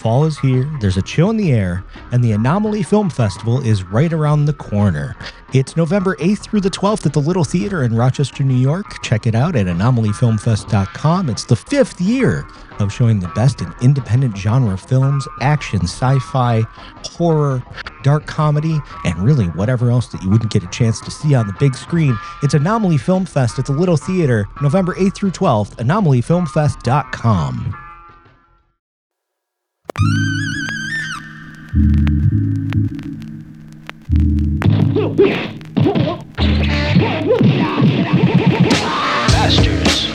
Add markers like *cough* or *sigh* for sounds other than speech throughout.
Fall is here, there's a chill in the air, and the Anomaly Film Festival is right around the corner. It's November 8th through the 12th at the Little Theater in Rochester, New York. Check it out at anomalyfilmfest.com. It's the fifth year of showing the best in independent genre films, action, sci fi, horror, dark comedy, and really whatever else that you wouldn't get a chance to see on the big screen. It's Anomaly Film Fest at the Little Theater, November 8th through 12th, anomalyfilmfest.com. Masters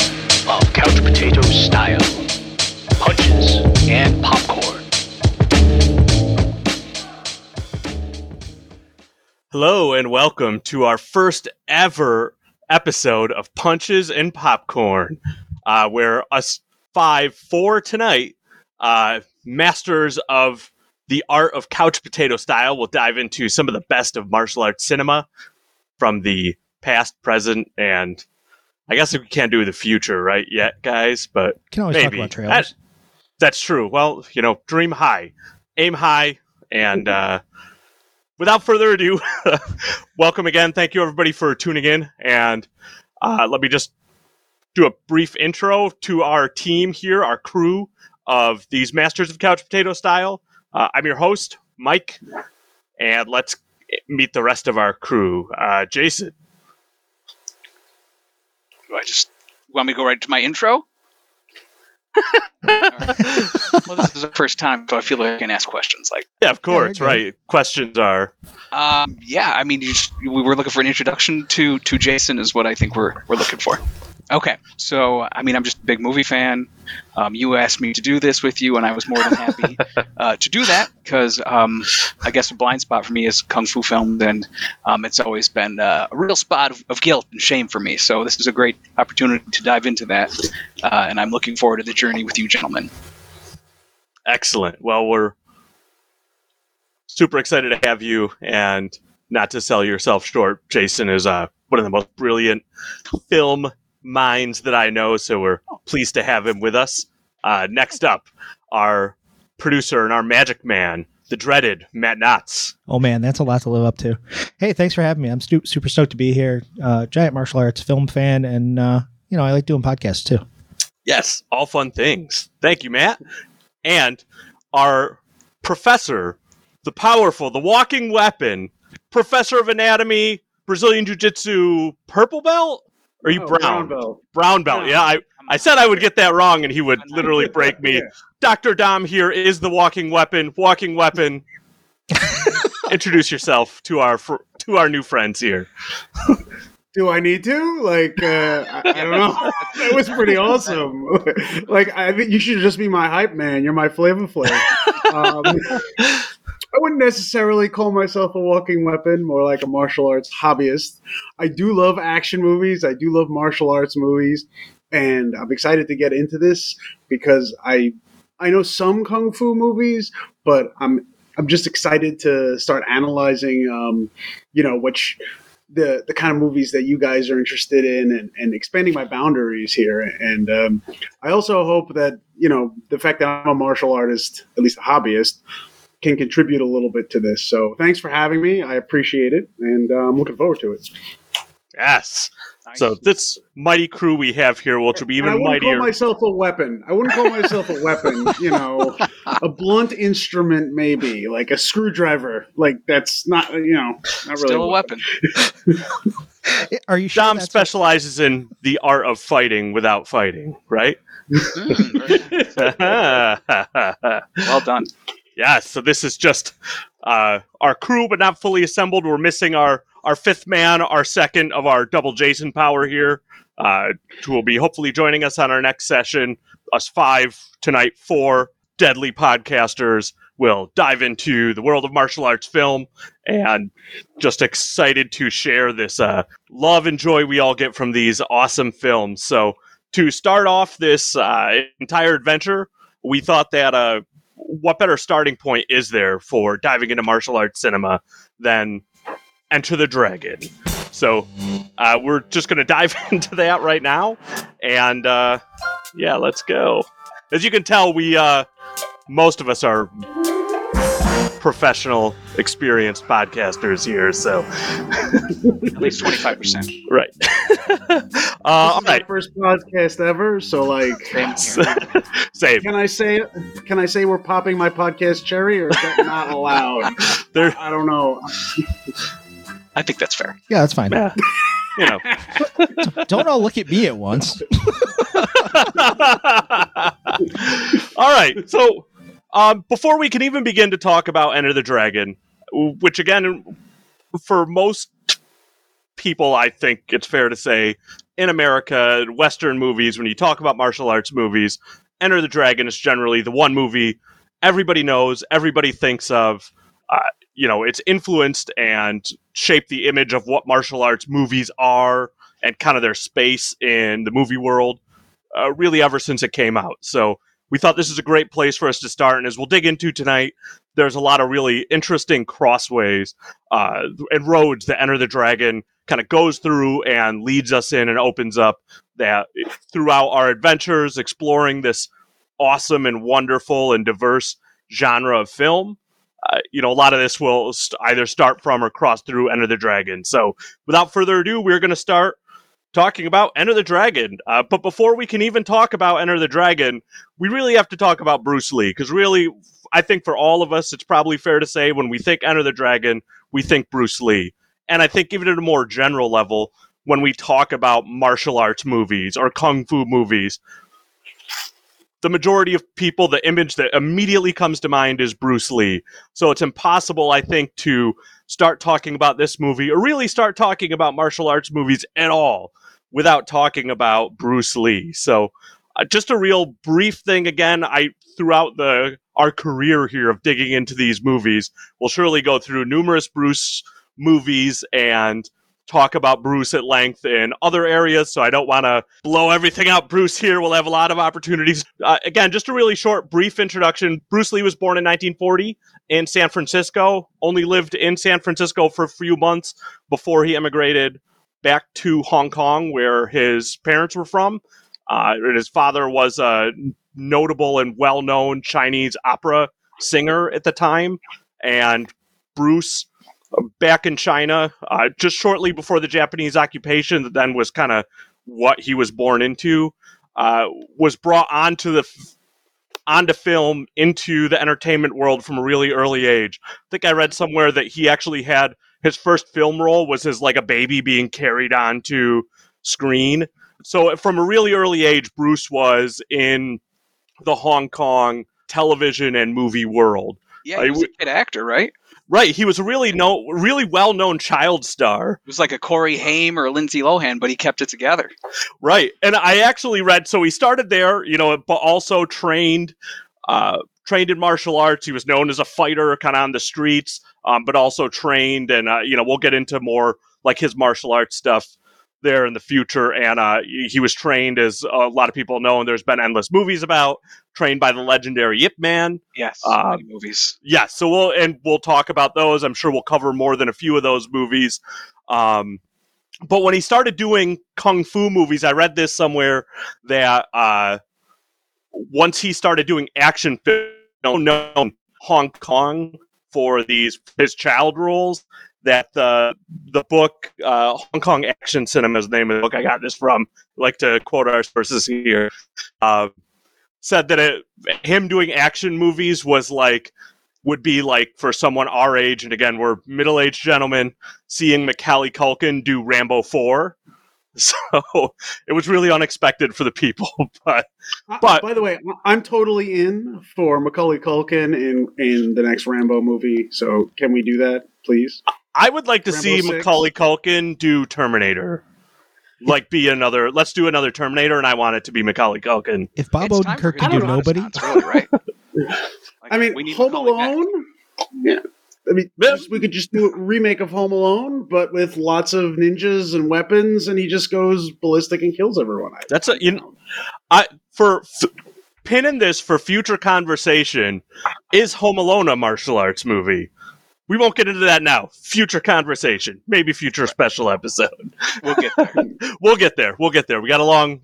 of Couch Potato Style. Punches and popcorn. Hello and welcome to our first ever episode of Punches and Popcorn, uh, where us five, four tonight, uh, masters of the art of couch potato style, will dive into some of the best of martial arts cinema from the past, present, and I guess we can't do the future right yet, guys, but Can always maybe talk about trailers. That- that's true. Well, you know, dream high, aim high, and uh, without further ado, *laughs* welcome again. Thank you everybody for tuning in, and uh, let me just do a brief intro to our team here, our crew of these Masters of Couch Potato Style. Uh, I'm your host, Mike, and let's meet the rest of our crew. Uh, Jason, Do I just want me to go right to my intro? Alright. *laughs* Well, this is the first time, so I feel like I can ask questions. Like, yeah, of course, you're right? Questions are um, yeah, I mean, you just, we were looking for an introduction to to Jason, is what I think we're we're looking for. Okay, so I mean, I'm just a big movie fan. Um, you asked me to do this with you, and I was more than happy *laughs* uh, to do that because um, I guess a blind spot for me is kung fu films, and um, it's always been uh, a real spot of, of guilt and shame for me. So this is a great opportunity to dive into that, uh, and I'm looking forward to the journey with you, gentlemen. Excellent. Well, we're super excited to have you, and not to sell yourself short. Jason is uh, one of the most brilliant film minds that I know, so we're pleased to have him with us. Uh, next up, our producer and our magic man, the dreaded Matt Knotts. Oh man, that's a lot to live up to. Hey, thanks for having me. I'm stu- super stoked to be here. Uh, giant martial arts film fan, and uh, you know I like doing podcasts too. Yes, all fun things. Thank you, Matt. And our professor, the powerful, the walking weapon, professor of anatomy, Brazilian Jiu Jitsu, purple belt? Or are you Oh, brown? brown belt. Brown belt. Yeah, I, I said I would get that wrong and he would literally break me. Dr. Dom here is the walking weapon. Walking weapon. *laughs* Introduce yourself to our fr- to our new friends here. Do I need to? Like, uh, I, I don't know. *laughs* that was pretty awesome. *laughs* like, I think you should just be my hype man. You're my flavor flav. Um, I wouldn't necessarily call myself a walking weapon, more like a martial arts hobbyist. I do love action movies. I do love martial arts movies, and I'm excited to get into this because I I know some kung fu movies, but I'm I'm just excited to start analyzing, um, you know, which the the kind of movies that you guys are interested in and, and expanding my boundaries here. And um, I also hope that you know the fact that I'm a martial artist, at least a hobbyist, can contribute a little bit to this. So thanks for having me. I appreciate it, and uh, I'm looking forward to it. Yes. So this mighty crew we have here, which will be And I wouldn't mightier. call myself a weapon. I wouldn't call myself a weapon. *laughs* You know, a blunt instrument, maybe like a screwdriver. Like that's not. You know, not really Still a weapon. *laughs* Are you sure? Dom that's- specializes in the art of fighting without fighting, right? *laughs* well done. Yeah, so this is just uh, our crew, but not fully assembled. We're missing our our fifth man, our second of our double Jason power here, uh, who will be hopefully joining us on our next session. Us five tonight, four deadly podcasters will dive into the world of martial arts film and just excited to share this uh, love and joy we all get from these awesome films. So, to start off this uh, entire adventure, we thought that uh, what better starting point is there for diving into martial arts cinema than Enter the Dragon? So, uh, we're just going to dive *laughs* into that right now. And uh, yeah, let's go. As you can tell, we uh, most of us are professional, experienced podcasters here. So, At least twenty five percent. right. *laughs* uh, all This is my right. first podcast ever, so like, *laughs* Same. can I say can I say we're popping my podcast cherry, or is that not allowed? *laughs* There, I don't know. I think that's fair. Yeah, that's fine. yeah, you know. *laughs* Don't all look at me at once. *laughs* All right. So, um, before we can even begin to talk about Enter the Dragon, which again, for most people, I think it's fair to say, in America, Western movies, when you talk about martial arts movies, Enter the Dragon is generally the one movie everybody knows, everybody thinks of. Uh, you know, it's influenced and shaped the image of what martial arts movies are and kind of their space in the movie world uh, really ever since it came out. So we thought this is a great place for us to start. And as we'll dig into tonight, there's a lot of really interesting crossways uh, and roads that Enter the Dragon kind of goes through and leads us in and opens up that throughout our adventures, exploring this awesome and wonderful and diverse genre of film. Uh, you know, a lot of this will st- either start from or cross through Enter the Dragon. So, without further ado, we're going to start talking about Enter the Dragon. Uh, but before we can even talk about Enter the Dragon, we really have to talk about Bruce Lee because really, I think for all of us, it's probably fair to say when we think Enter the Dragon, we think Bruce Lee. And I think even at a more general level, when we talk about martial arts movies or kung fu movies, the majority of people, the image that immediately comes to mind is Bruce Lee. So it's impossible, I think, to start talking about this movie or really start talking about martial arts movies at all without talking about Bruce Lee. So uh, just a real brief thing again, I throughout the our career here of digging into these movies, we'll surely go through numerous Bruce movies and talk about Bruce at length in other areas, so I don't want to blow everything out. Bruce here We'll have a lot of opportunities. Uh, again, just a really short, brief introduction. Bruce Lee was born in 1940 in San Francisco, only lived in San Francisco for a few months before he immigrated back to Hong Kong, where his parents were from. Uh, his father was a notable and well known Chinese opera singer at the time. And Bruce back in China uh, just shortly before the Japanese occupation, that then was kind of what he was born into, uh, was brought onto the f- onto film into the entertainment world from a really early age. I think I read somewhere that he actually had his first film role was as like a baby being carried onto screen. So from a really early age, Bruce was in the Hong Kong television and movie world. Yeah, he was a kid actor, right? Right, he was a really no, really well-known child star. It was like a Corey Haim or Lindsay Lohan, but he kept it together. Right, and I actually read. So he started there, you know, but also trained, uh, trained in martial arts. He was known as a fighter, kind of on the streets, um, but also trained, and uh, you know, we'll get into more like his martial arts stuff there in the future. And uh, he was trained, as a lot of people know, and there's been endless movies about. Trained by the legendary Yip Man. Yes, many movies. Yeah, so we'll and we'll talk about those. I'm sure we'll cover more than a few of those movies. Um, but when he started doing kung fu movies, I read this somewhere that uh, once he started doing action film, known Hong Kong for these his child roles, that the the book uh, Hong Kong Action Cinema is the name of the book I got this from. I like to quote our sources here. Uh, said that it, him doing action movies was like would be like for someone our age, and again we're middle aged gentlemen seeing Macaulay Culkin do Rambo four. *laughs* So it was really unexpected for the people, *laughs* but Uh, But- by the way, I'm totally in for Macaulay Culkin in in the next Rambo movie. So can we do that, please? I would like to Rambo see 6? Macaulay Culkin do Terminator. Like be another. Let's do another Terminator, and I want it to be Macaulay Culkin. If Bob It's Odenkirk could do nobody, renaissance, really, right? *laughs* Like, I mean, we need Home Macaulay back. Alone. Yeah. I mean, just- we could just do a remake of Home Alone, but with lots of ninjas and weapons, and he just goes ballistic and kills everyone. I- That's a you know, I for f- pinning this for future conversation. Is Home Alone a martial arts movie? We won't get into that now. Future conversation, maybe future special episode. We'll get there. *laughs* we'll get there. We'll get there. We got a long,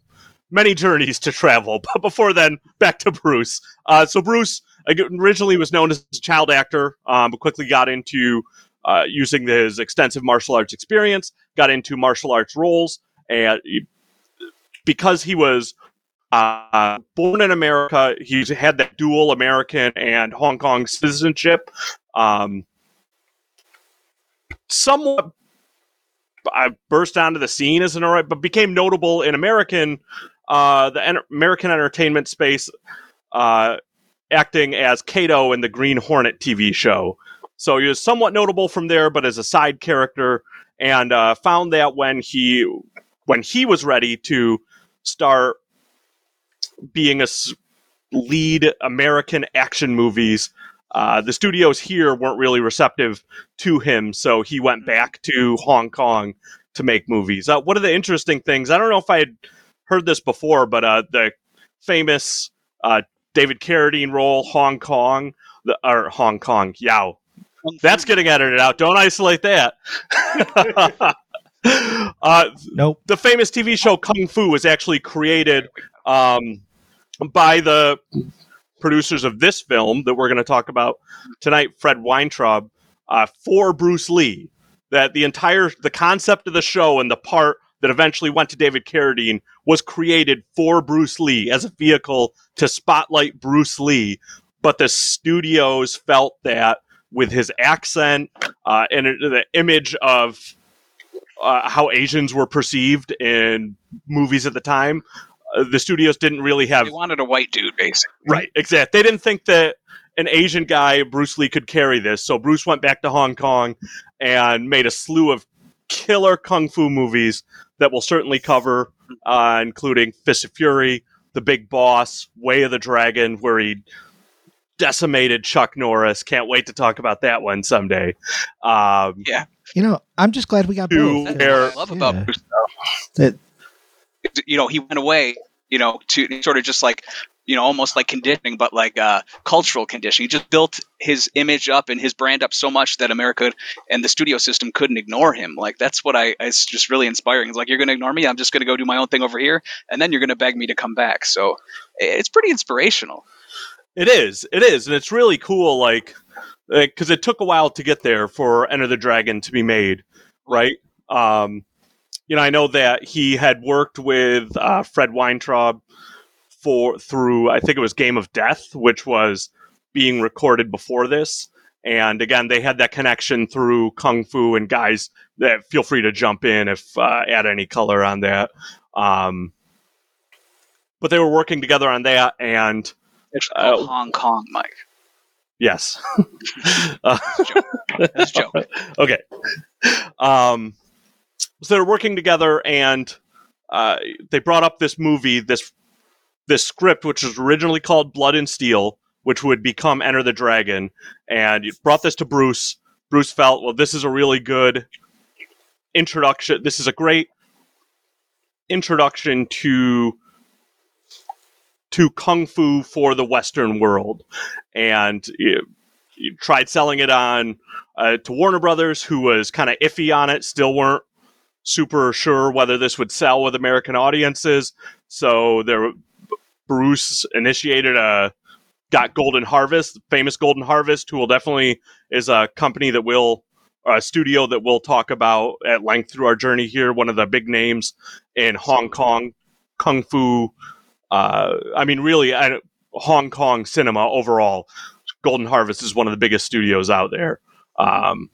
many journeys to travel. But before then, back to Bruce. Uh, so Bruce, originally was known as a child actor, um, but quickly got into uh, using his extensive martial arts experience, got into martial arts roles, and because he was uh, born in America, he's had that dual American and Hong Kong citizenship. Um, somewhat I burst onto the scene as an alright, but became notable in American, uh, the American entertainment space, uh, acting as Kato in the Green Hornet TV show. So he was somewhat notable from there, but as a side character, and uh, found that when he when he was ready to start being a lead American action movies, uh, the studios here weren't really receptive to him, so he went back to Hong Kong to make movies. Uh, one of the interesting things, I don't know if I had heard this before, but uh, the famous uh, David Carradine role, Hong Kong, the, or Hong Kong, Yao. That's getting edited out. Don't isolate that. *laughs* uh, Nope. the famous TV show Kung Fu was actually created um, by the producers of this film that we're going to talk about tonight, Fred Weintraub, uh, for Bruce Lee. That the entire the concept of the show and the part that eventually went to David Carradine was created for Bruce Lee as a vehicle to spotlight Bruce Lee, but the studios felt that with his accent uh, and the image of uh, how Asians were perceived in movies at the time, uh, the studios didn't really have They wanted a white dude, basically. Right, exactly. They didn't think that an Asian guy, Bruce Lee, could carry this. So Bruce went back to Hong Kong and made a slew of killer kung fu movies that we'll certainly cover, uh, including Fist of Fury, The Big Boss, Way of the Dragon, where he decimated Chuck Norris. Can't wait to talk about that one someday. Um, You know, I'm just glad we got Two both. That's what I Hair- love Yeah. about Bruce. That- You know, he went away. You know, to sort of just like you know, almost like conditioning, but like uh, cultural conditioning. He just built his image up and his brand up so much that America and the studio system couldn't ignore him. Like that's what I it's just really inspiring. It's like you're going to ignore me. I'm just going to go do my own thing over here, and then you're going to beg me to come back. So it's pretty inspirational. It is. It is, and it's really cool. Like, because it took a while to get there for Enter the Dragon to be made, right? Um, you know, I know that he had worked with uh, Fred Weintraub for through I think it was Game of Death, which was being recorded before this. And again, they had that connection through Kung Fu. And guys, that feel free to jump in if uh, add any color on that. Um, but they were working together on that, and It's Uh, Hong Kong, Mike. Yes. *laughs* uh, That's a joke. okay. Um, so they're working together, and uh, they brought up this movie, this this script, which was originally called Blood and Steel, which would become Enter the Dragon, and brought this to Bruce. Bruce felt, well, this is a really good introduction. This is a great introduction to to kung fu for the Western world, and you, you tried selling it on uh, to Warner Brothers, who was kind of iffy on it, still weren't super sure whether this would sell with American audiences. So there, Bruce initiated a got Golden Harvest, famous Golden Harvest, who will definitely is a company that will a studio that we'll talk about at length through our journey here. One of the big names in Hong Kong kung fu. Uh, I mean, really, I, Hong Kong cinema overall. Golden Harvest is one of the biggest studios out there. Um,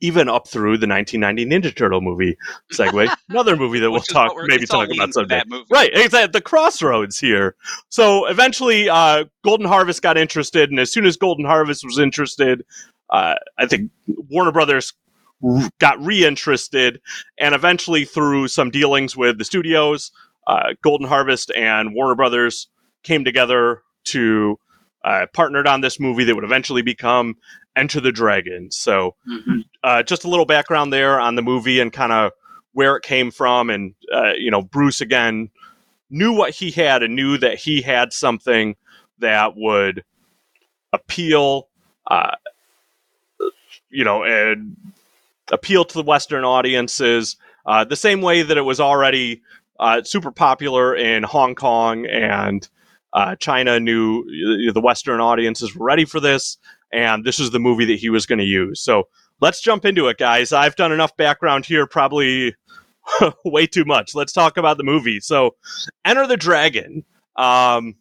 even up through the 1990 Ninja Turtle movie segue, *laughs* another movie that we'll Which is what talk maybe talk about someday. Right, exactly. The crossroads here. So eventually, uh, Golden Harvest got interested, and as soon as Golden Harvest was interested, uh, I think Warner Brothers got reinterested, and eventually, through some dealings with the studios, uh, Golden Harvest and Warner Brothers came together to uh, partnered on this movie that would eventually become Enter the Dragon. So Mhm. uh, just a little background there on the movie and kind of where it came from. And, uh, you know, Bruce again knew what he had and knew that he had something that would appeal, uh, you know, and appeal to the Western audiences uh, the same way that it was already uh, super popular in Hong Kong and Uh, China knew uh, the Western audiences were ready for this, and this is the movie that he was going to use. So let's jump into it, guys. I've done enough background here, probably *laughs* way too much. Let's talk about the movie. So, Enter the Dragon. Um,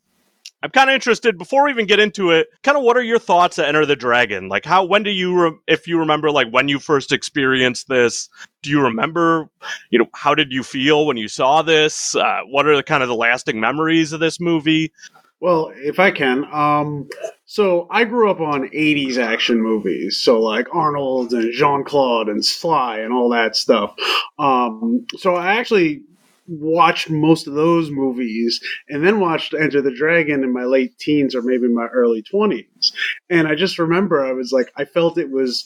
I'm kind of interested before we even get into it. Kind of, what are your thoughts at Enter the Dragon? Like, how when do you, re- if you remember, like when you first experienced this? Do you remember, you know, how did you feel when you saw this? Uh, what are the kind of the lasting memories of this movie? Well, if I can, um, so I grew up on '80s action movies, so like Arnold and Jean Claude and Sly and all that stuff. Um, so I actually watched most of those movies and then watched Enter the Dragon in my late teens or maybe my early 20s. And I just remember I was like, I felt it was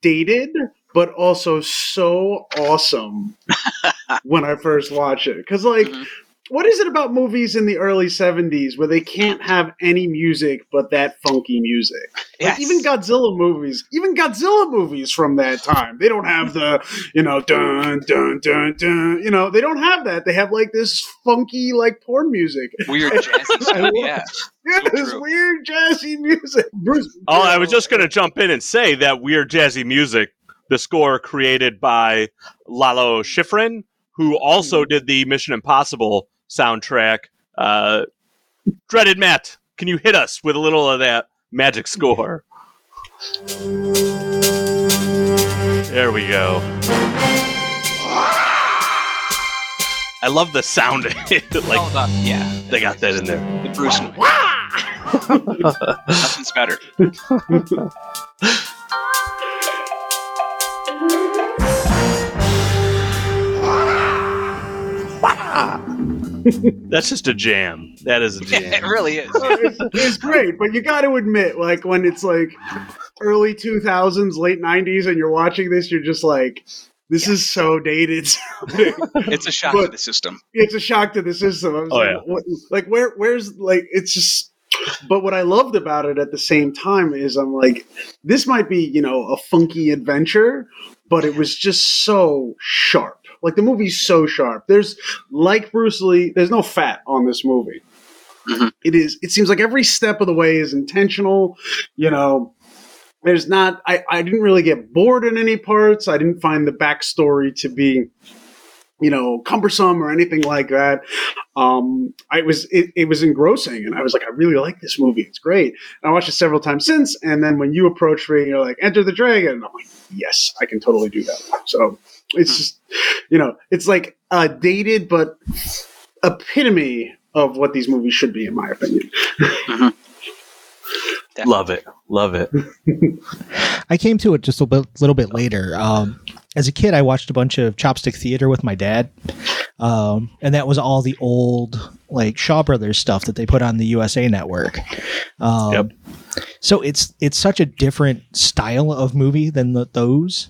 dated, but also so awesome *laughs* when I first watched it. Because, like, Mhm. What is it about movies in the early 70s where they can't have any music but that funky music? Like even Godzilla movies, even Godzilla movies from that time, they don't have the, you know, dun dun dun dun. You know, they don't have that. They have like this funky like porn music. weird *laughs* jazzy stuff. Yeah. Yeah, So this weird jazzy music. Bruce. Oh, I was just going to jump in and say that weird jazzy music, the score created by Lalo Schifrin, who also hmm. did the Mission Impossible soundtrack. Uh, Dreaded Matt, can you hit us with a little of that magic score? There we go. I love the sound. *laughs* like All about, yeah. they got that in there. The Bruce noise. Nothing's better. *laughs* That's just a jam. That is a *laughs* Yeah, it really is. it's, it's great, but you got to admit, like when it's like early 2000s, late 90s, and you're watching this, you're just like, this is so dated. *laughs* It's a shock to the system. it's a shock to the system. I was Oh, like, yeah. what, like where where's like it's just but what I loved about it at the same time is I'm like, this might be, you know, a funky adventure, but it was just so sharp. Like the movie's so sharp. There's like Bruce Lee, there's no fat on this movie. Mhm. It is it seems like every step of the way is intentional, you know. There's not I, I didn't really get bored in any parts. I didn't find the backstory to be you know cumbersome or anything like that um i was it, it was engrossing and i was like i really like this movie it's great and i watched it several times since and then when you approached me you're like enter the dragon i'm like yes i can totally do that so it's just you know it's like a dated but epitome of what these movies should be in my opinion Love it. Love it. *laughs* I came to it just a bit, little bit later. Um, as a kid, I watched a bunch of chopstick theater with my dad, um, and that was all the old like Shaw Brothers stuff that they put on the USA Network. Um, Yep. So it's it's such a different style of movie than the, those,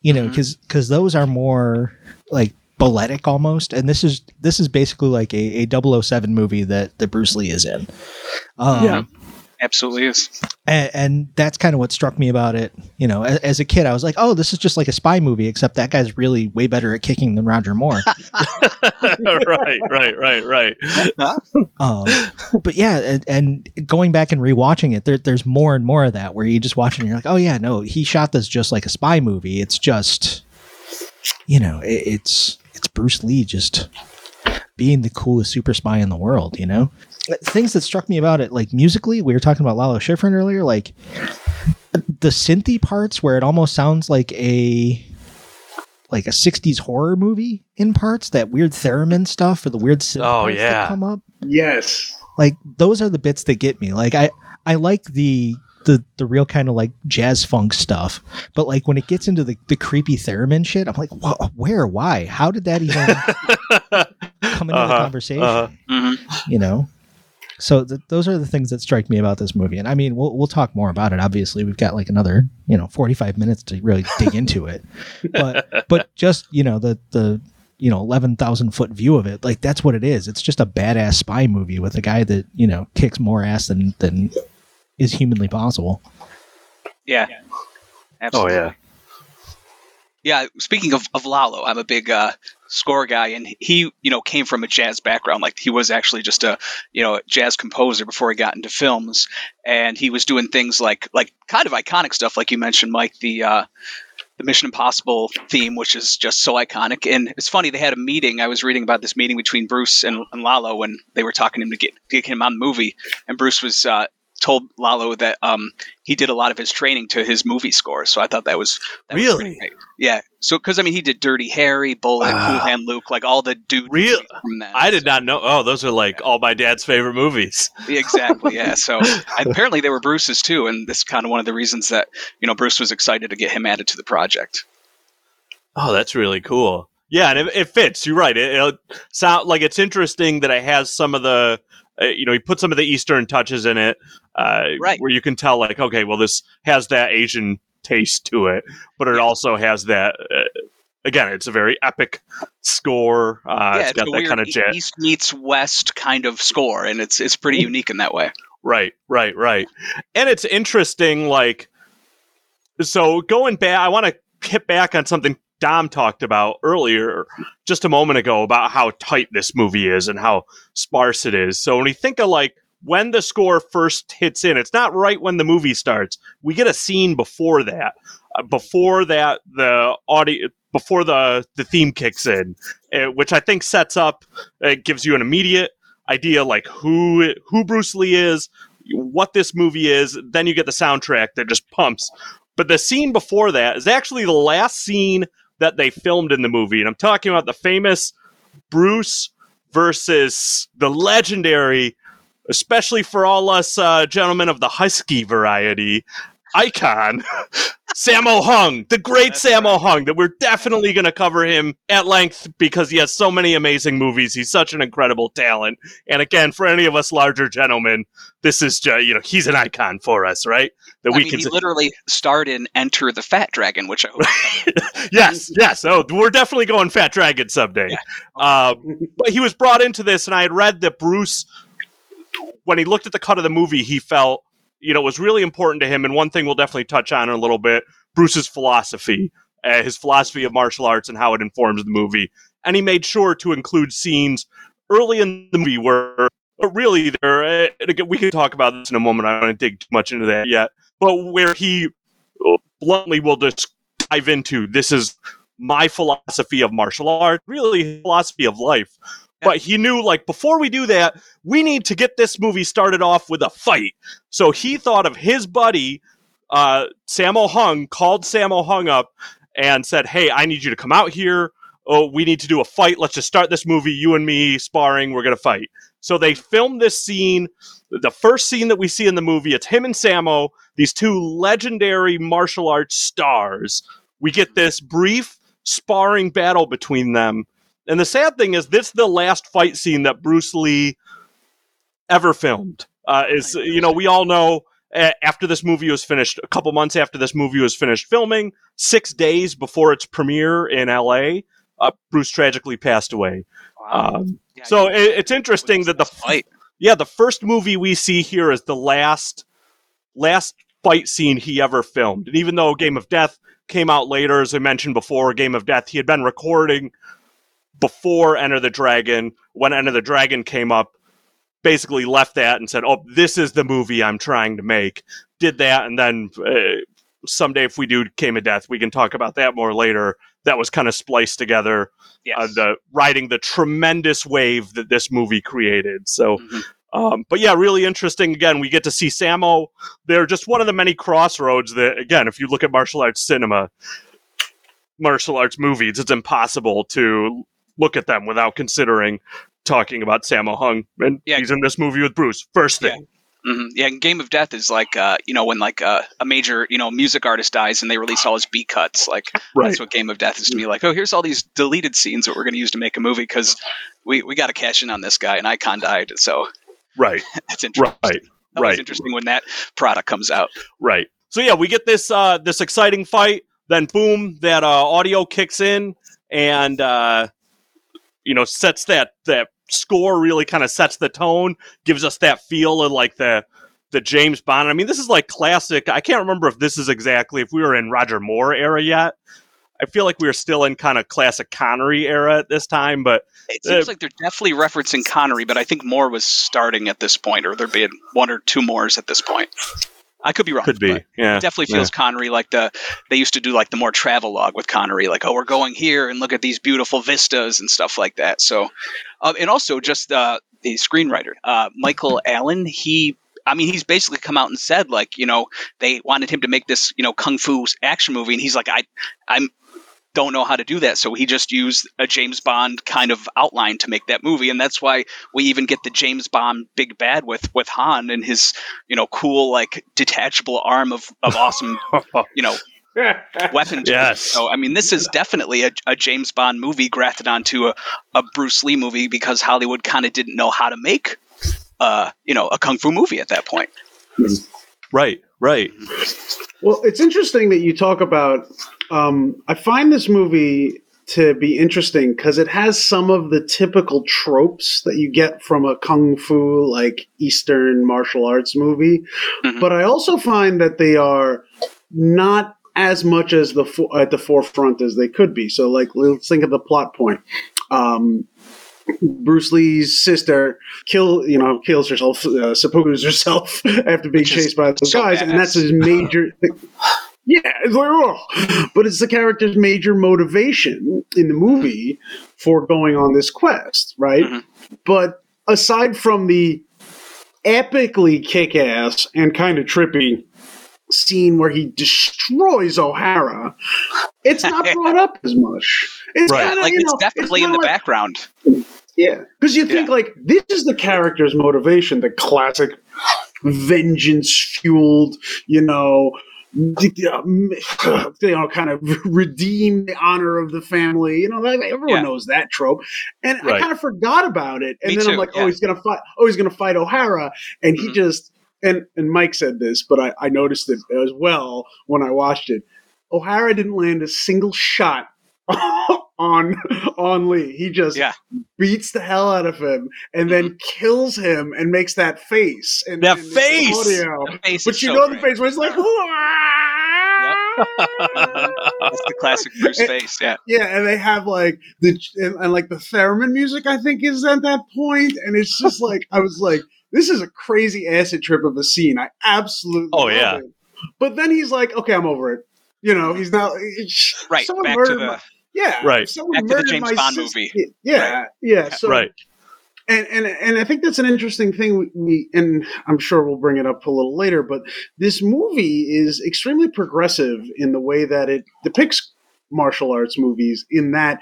you know, Mhm. because those are more like balletic almost, and this is this is basically like a, a 007 movie that that Bruce Lee is in. Um, Yeah. Absolutely is. and, and that's kind of what struck me about it. You know, as, as a kid, I was like, "Oh, this is just like a spy movie, except that guy's really way better at kicking than Roger Moore." *laughs* *laughs* right, right, right, right. *laughs* um, but yeah, and, and going back and rewatching it, there, there's more and more of that where you just watch it and you're like, "Oh yeah, no, he shot this just like a spy movie. It's just, you know, it, it's it's Bruce Lee just being the coolest super spy in the world. You know, things that struck me about it, like musically, we were talking about Lalo Schifrin earlier, like the synthy parts where it almost sounds like a like a 60s horror movie in parts that weird theremin stuff or the weird synth Oh, parts yeah. that come up. Yes. Like those are the bits that get me. Like i i like the the the real kind of like jazz funk stuff but like when it gets into the, the creepy theremin shit i'm like where why? How did that even *laughs* come into the Uh-huh, conversation? Uh-huh. hmm you know so th- those are the things that strike me about this movie and i mean we'll, we'll talk more about it obviously we've got like another you know 45 minutes to really dig into it *laughs* but but just you know the the you know 11,000 foot view of it like that's what it is it's just a badass spy movie with a guy that you know kicks more ass than than is humanly possible Yeah. Oh Absolutely. yeah. Yeah, speaking of, of Lalo, I'm a big uh, score guy, and he, you know, came from a jazz background. Like he was actually just a, you know, jazz composer before he got into films, and he was doing things like like kind of iconic stuff, like you mentioned, Mike. The uh, the Mission Impossible theme, which is just so iconic. And it's funny, they had a meeting. I was reading about this meeting between Bruce and, and Lalo when they were talking to him to get, to get him on the movie. And Bruce was uh, told Lalo that um, he did a lot of his training to his movie score. So I thought that was that Really? great. yeah. So because I mean, he did Dirty Harry, Bullitt, Wow. Cool Hand Luke, like all the dudes Real- from that. I did not know. Oh, those are like all my dad's favorite movies. exactly yeah *laughs* so apparently they were bruce's too and this is kind of one of the reasons that you know bruce was excited to get him added to the project Oh, that's really cool. Yeah, and it, it fits. You're right. It, it sound like it's interesting that it has some of the, uh, you know, he put some of the Eastern touches in it, uh, Right. Where you can tell, like, okay, well, this has that Asian taste to it, but it also has that. Uh, again, it's a very epic score. Uh, yeah it's it's got that kind of jazz. east meets west kind of score and it's it's pretty unique in that way Right, right, right. And it's interesting, like, so going back, I want to hit back on something Dom talked about earlier, just a moment ago, about how tight this movie is and how sparse it is. So when you think of like when the score first hits in, it's not right when the movie starts. We get a scene before that, uh, before that the audio, before the the theme kicks in, uh, which I think sets up, it gives you an immediate idea like who who Bruce Lee is, what this movie is. Then you get the soundtrack that just pumps. But the scene before that is actually the last scene that they filmed in the movie, and I'm talking about the famous Bruce versus the legendary, especially for all us uh, gentlemen of the husky variety, icon. *laughs* Sammo Hung, the great That's Sammo Hung, that we're definitely going to cover him at length because he has so many amazing movies. He's such an incredible talent. And again, for any of us larger gentlemen, this is just, you know, he's an icon for us, right? That I we mean, can he literally starred in Enter the Fat Dragon, which I hope. *laughs* yes, yes. Oh, we're definitely going Fat Dragon someday. Uh, but he was brought into this, and I had read that Bruce, when he looked at the cut of the movie, he felt, you know, was really important to him. And one thing we'll definitely touch on in a little bit Bruce's philosophy, uh, his philosophy of martial arts and how it informs the movie. And he made sure to include scenes early in the movie where, but really, there, uh, again, we can talk about this in a moment. I don't want to dig too much into that yet, but where he bluntly will just dive into this is my philosophy of martial art, really philosophy of life. But he knew, like, before we do that, we need to get this movie started off with a fight. So he thought of his buddy, uh, Hung, called Sammo Hung up and said, Hey, I need you to come out here. Oh, we need to do a fight. Let's just start this movie. You and me sparring. We're going to fight. So they filmed this scene. The first scene that we see in the movie, it's him and Sammo, these two legendary martial arts stars. We get this brief sparring battle between them. And the sad thing is, this is the last fight scene that Bruce Lee ever filmed. Uh, is you know we all know uh, after this movie was finished, a couple months after this movie was finished filming, six days before its premiere in L.A., uh, Bruce tragically passed away. Um, Yeah, so I- it, it's interesting that the fight. yeah, the first movie we see here is the last last fight scene he ever filmed. And even though Game of Death came out later, as I mentioned before, Game of Death, he had been recording before Enter the Dragon. When Enter the Dragon came up, basically left that and said, "Oh, this is the movie I'm trying to make." Did that, and then uh, someday, if we do Game of Death, we can talk about that more later. That was kind of spliced together Yes. uh, the riding the tremendous wave that this movie created. So, Mhm. um, but yeah, really interesting. Again, we get to see Sammo. They're just one of the many crossroads that, again, if you look at martial arts cinema, martial arts movies, it's impossible to look at them without considering talking about Sammo Hung. And Yeah. he's in this movie with Bruce. First thing. hmm Yeah, and Game of Death is like, uh, you know, when like uh, a major, you know, music artist dies and they release all his B cuts. Like Right. that's what Game of Death is to me. Like, oh, here's all these deleted scenes that we're going to use to make a movie because we we got to cash in on this guy, and Icon died, so Right. *laughs* that's interesting. Right. That right. interesting when that product comes out. Right. So yeah, we get this uh this exciting fight, then boom, that uh audio kicks in and uh you know sets that that score really kind of sets the tone, gives us that feel of like the the James Bond. I mean, this is like classic. I can't remember if this is exactly if we were in Roger Moore era yet. I feel like we were still in kind of classic Connery era at this time, but It seems Uh, like they're definitely referencing Connery, but I think Moore was starting at this point, or there'd be one or two mores at this point. I could be wrong. could be. Yeah. it definitely feels Connery like the they used to do like the more travel log with Connery, like oh we're going here and look at these beautiful vistas and stuff like that. So, uh, and also just uh, the screenwriter uh, Michael Allin, he. I mean, he's basically come out and said, like, you know, they wanted him to make this, you know, kung fu action movie, and he's like, I, I'm don't know how to do that. So he just used a James Bond kind of outline to make that movie, and that's why we even get the James Bond big bad with with Han and his you know cool like detachable arm of of awesome *laughs* you know weapons. Yes. So I mean, this is definitely a, a James Bond movie grafted onto a, a Bruce Lee movie because Hollywood kind of didn't know how to make. Uh, you know, a kung fu movie at that point. Right. Right. Well, it's interesting that you talk about. Um, I find this movie to be interesting because it has some of the typical tropes that you get from a kung fu, like Eastern martial arts movie. Mhm. But I also find that they are not as much as the fo- at the forefront as they could be. So, like, let's think of the plot point. Um, Bruce Lee's sister kill you know kills herself, uh, seppukus herself *laughs* after being Which chased by those so guys, and that's his major. *laughs* Yeah, it's like, oh. but it's the character's major motivation in the movie for going on this quest, right? Mhm. But aside from the epically kick-ass and kind of trippy scene where he destroys O'Hara, it's not *laughs* brought up as much. It's Right. kinda, Like it's know, definitely not in the like- background. yeah, because you think like this is the character's motivation, the classic vengeance fueled, you know, you know, kind of redeem the honor of the family. You know, like, everyone Yeah. knows that trope, and I kind of forgot about it. And Me then too, I'm like, yeah. oh, he's gonna fight. Oh, he's gonna fight O'Hara, and he Mhm. just and and Mike said this, but I, I noticed it as well when I watched it. O'Hara didn't land a single shot *laughs* on on Lee. He just Yeah. beats the hell out of him and then mm-hmm. kills him and makes that face and That face! The face But you so know the face where it's like, *laughs* That's the classic Bruce And- face. Yeah. yeah, and they have like the and, and like the theremin music. I think is at that point, and it's just like I was like, this is a crazy acid trip of a scene. I absolutely Oh, love yeah. it. But then he's like, okay, I'm over it. You know, he's not Right. someone Back to the my- yeah, Right. someone Back to the James my Bond sis- movie. Yeah, yeah. So Right. and and and I think that's an interesting thing. We, we and I'm sure we'll bring it up a little later, but this movie is extremely progressive in the way that it depicts martial arts movies. In that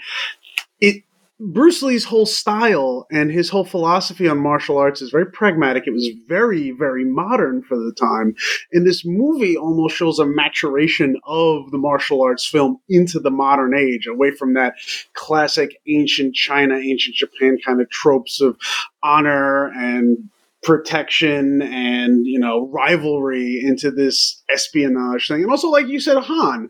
it. Bruce Lee's whole style and his whole philosophy on martial arts is very pragmatic. It was very, very modern for the time. And this movie almost shows a maturation of the martial arts film into the modern age, away from that classic ancient China, ancient Japan kind of tropes of honor and protection and you know rivalry into this espionage thing and also like you said han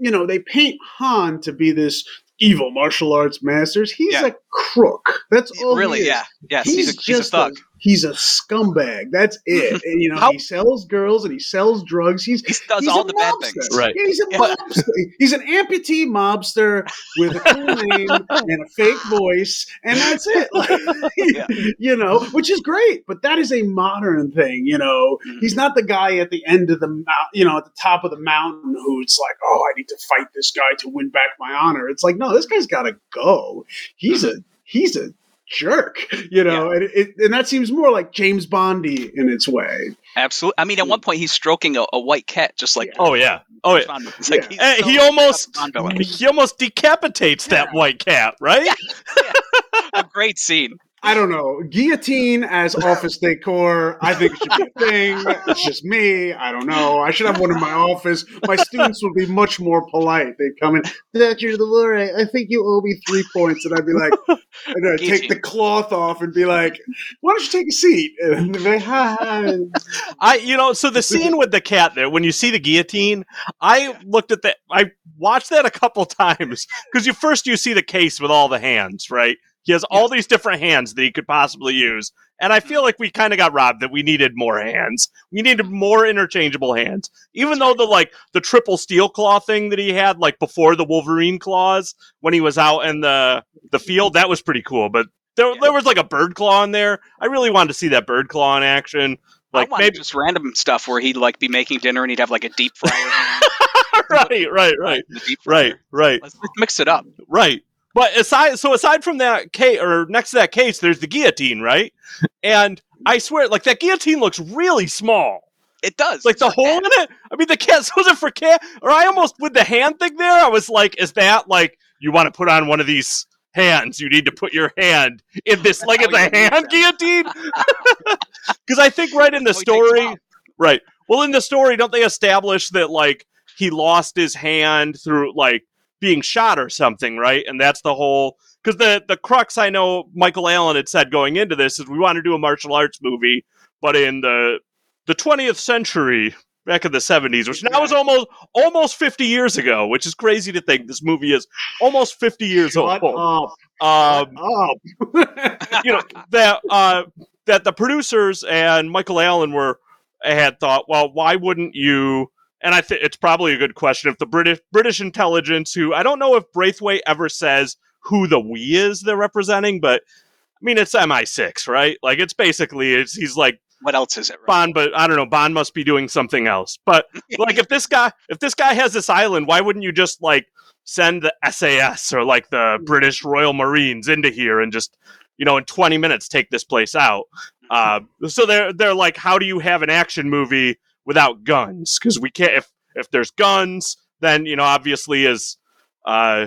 you know they paint han to be this evil martial arts masters he's Yeah. a crook that's all he really, yeah. Yes, he's, a, he's a just thug. He's a scumbag that's it *laughs* and you know How- he sells girls and he sells drugs he's He does He's all a the bad things. Right. yeah, he's a Yeah. mobster. He's an amputee mobster with a cool name *laughs* and a fake voice, and that's it. *laughs* Like, Yeah. You know, which is great, but that is a modern thing. You know, Mhm. he's not the guy at the end of the mount, you know, at the top of the mountain who's like, "Oh, I need to fight this guy to win back my honor." It's like, no, this guy's got to go. He's a he's a jerk, you know, and it, and that seems more like James Bondy in its way. Absolutely. I mean, at one point he's stroking a, a white cat, just like Oh yeah. Oh yeah. It's like Yeah. he's eh, so he almost he almost decapitates that white cat, right? a great scene. I don't know. Guillotine as office decor. I think it should be a thing. It's just me. I don't know. I should have one in my office. My students would be much more polite. They'd come in, Dr. Delore, I think you owe me three points. And I'd be like, *laughs* and I'd take the cloth off and be like, why don't you take a seat? And they'd be like, ha, ha. I, you know, so the scene with the cat there, when you see the guillotine, I looked at that. I watched that a couple *laughs* times because you first you see the case with all the hands, right? He has all these different hands that he could possibly use. And I feel mm-hmm. like we kind of got robbed that we needed more hands. We needed mm-hmm. more interchangeable hands. Even though the like the triple steel claw thing that he had like before the Wolverine claws when he was out in the the field, that was pretty cool. But there, there was like a bird claw in there. I really wanted to see that bird claw in action. Like maybe just random stuff where he'd like be making dinner and he'd have like a deep fryer. *laughs* right, right, right, right, right. Let's mix it up. Right. But aside, so aside from that case, or next to that case, there's the guillotine, right? And I swear, like that guillotine looks really small. It does. Like the hole in it. I mean, the cat *laughs* so was it for cat? Or I almost with the hand thing there. I was like, is that like you want to put on one of these hands? You need to put your hand in this, like it's how a hand guillotine. *laughs* Because I think right in the oh, That's how he takes it story. Right. Well, in the story, don't they establish that like he lost his hand through like being shot or something, right? And that's the whole because the the crux I know Michael Allin had said going into this is we want to do a martial arts movie, but in the the 20th century, back in the 70s, which now is almost almost 50 years ago, which is crazy to think this movie is almost 50 years Shut old. up. Um, you know that uh, that the producers and Michael Allin were had thought, well, why wouldn't you? And I think it's probably a good question if the British British intelligence, who I don't know if Braithwaite ever says who the we is they're representing, but I mean it's MI6, right? Like it's basically it's he's like What else is it? Right? Bond, but I don't know. Bond must be doing something else. But *laughs* like, if this guy, if this guy has this island, why wouldn't you just like send the SAS or like the British Royal Marines into here and just, you know, in twenty minutes take this place out? *laughs* Uh, so they're they're like, how do you have an action movie without guns? Because we can't. If if there's guns, then you know, obviously, as uh,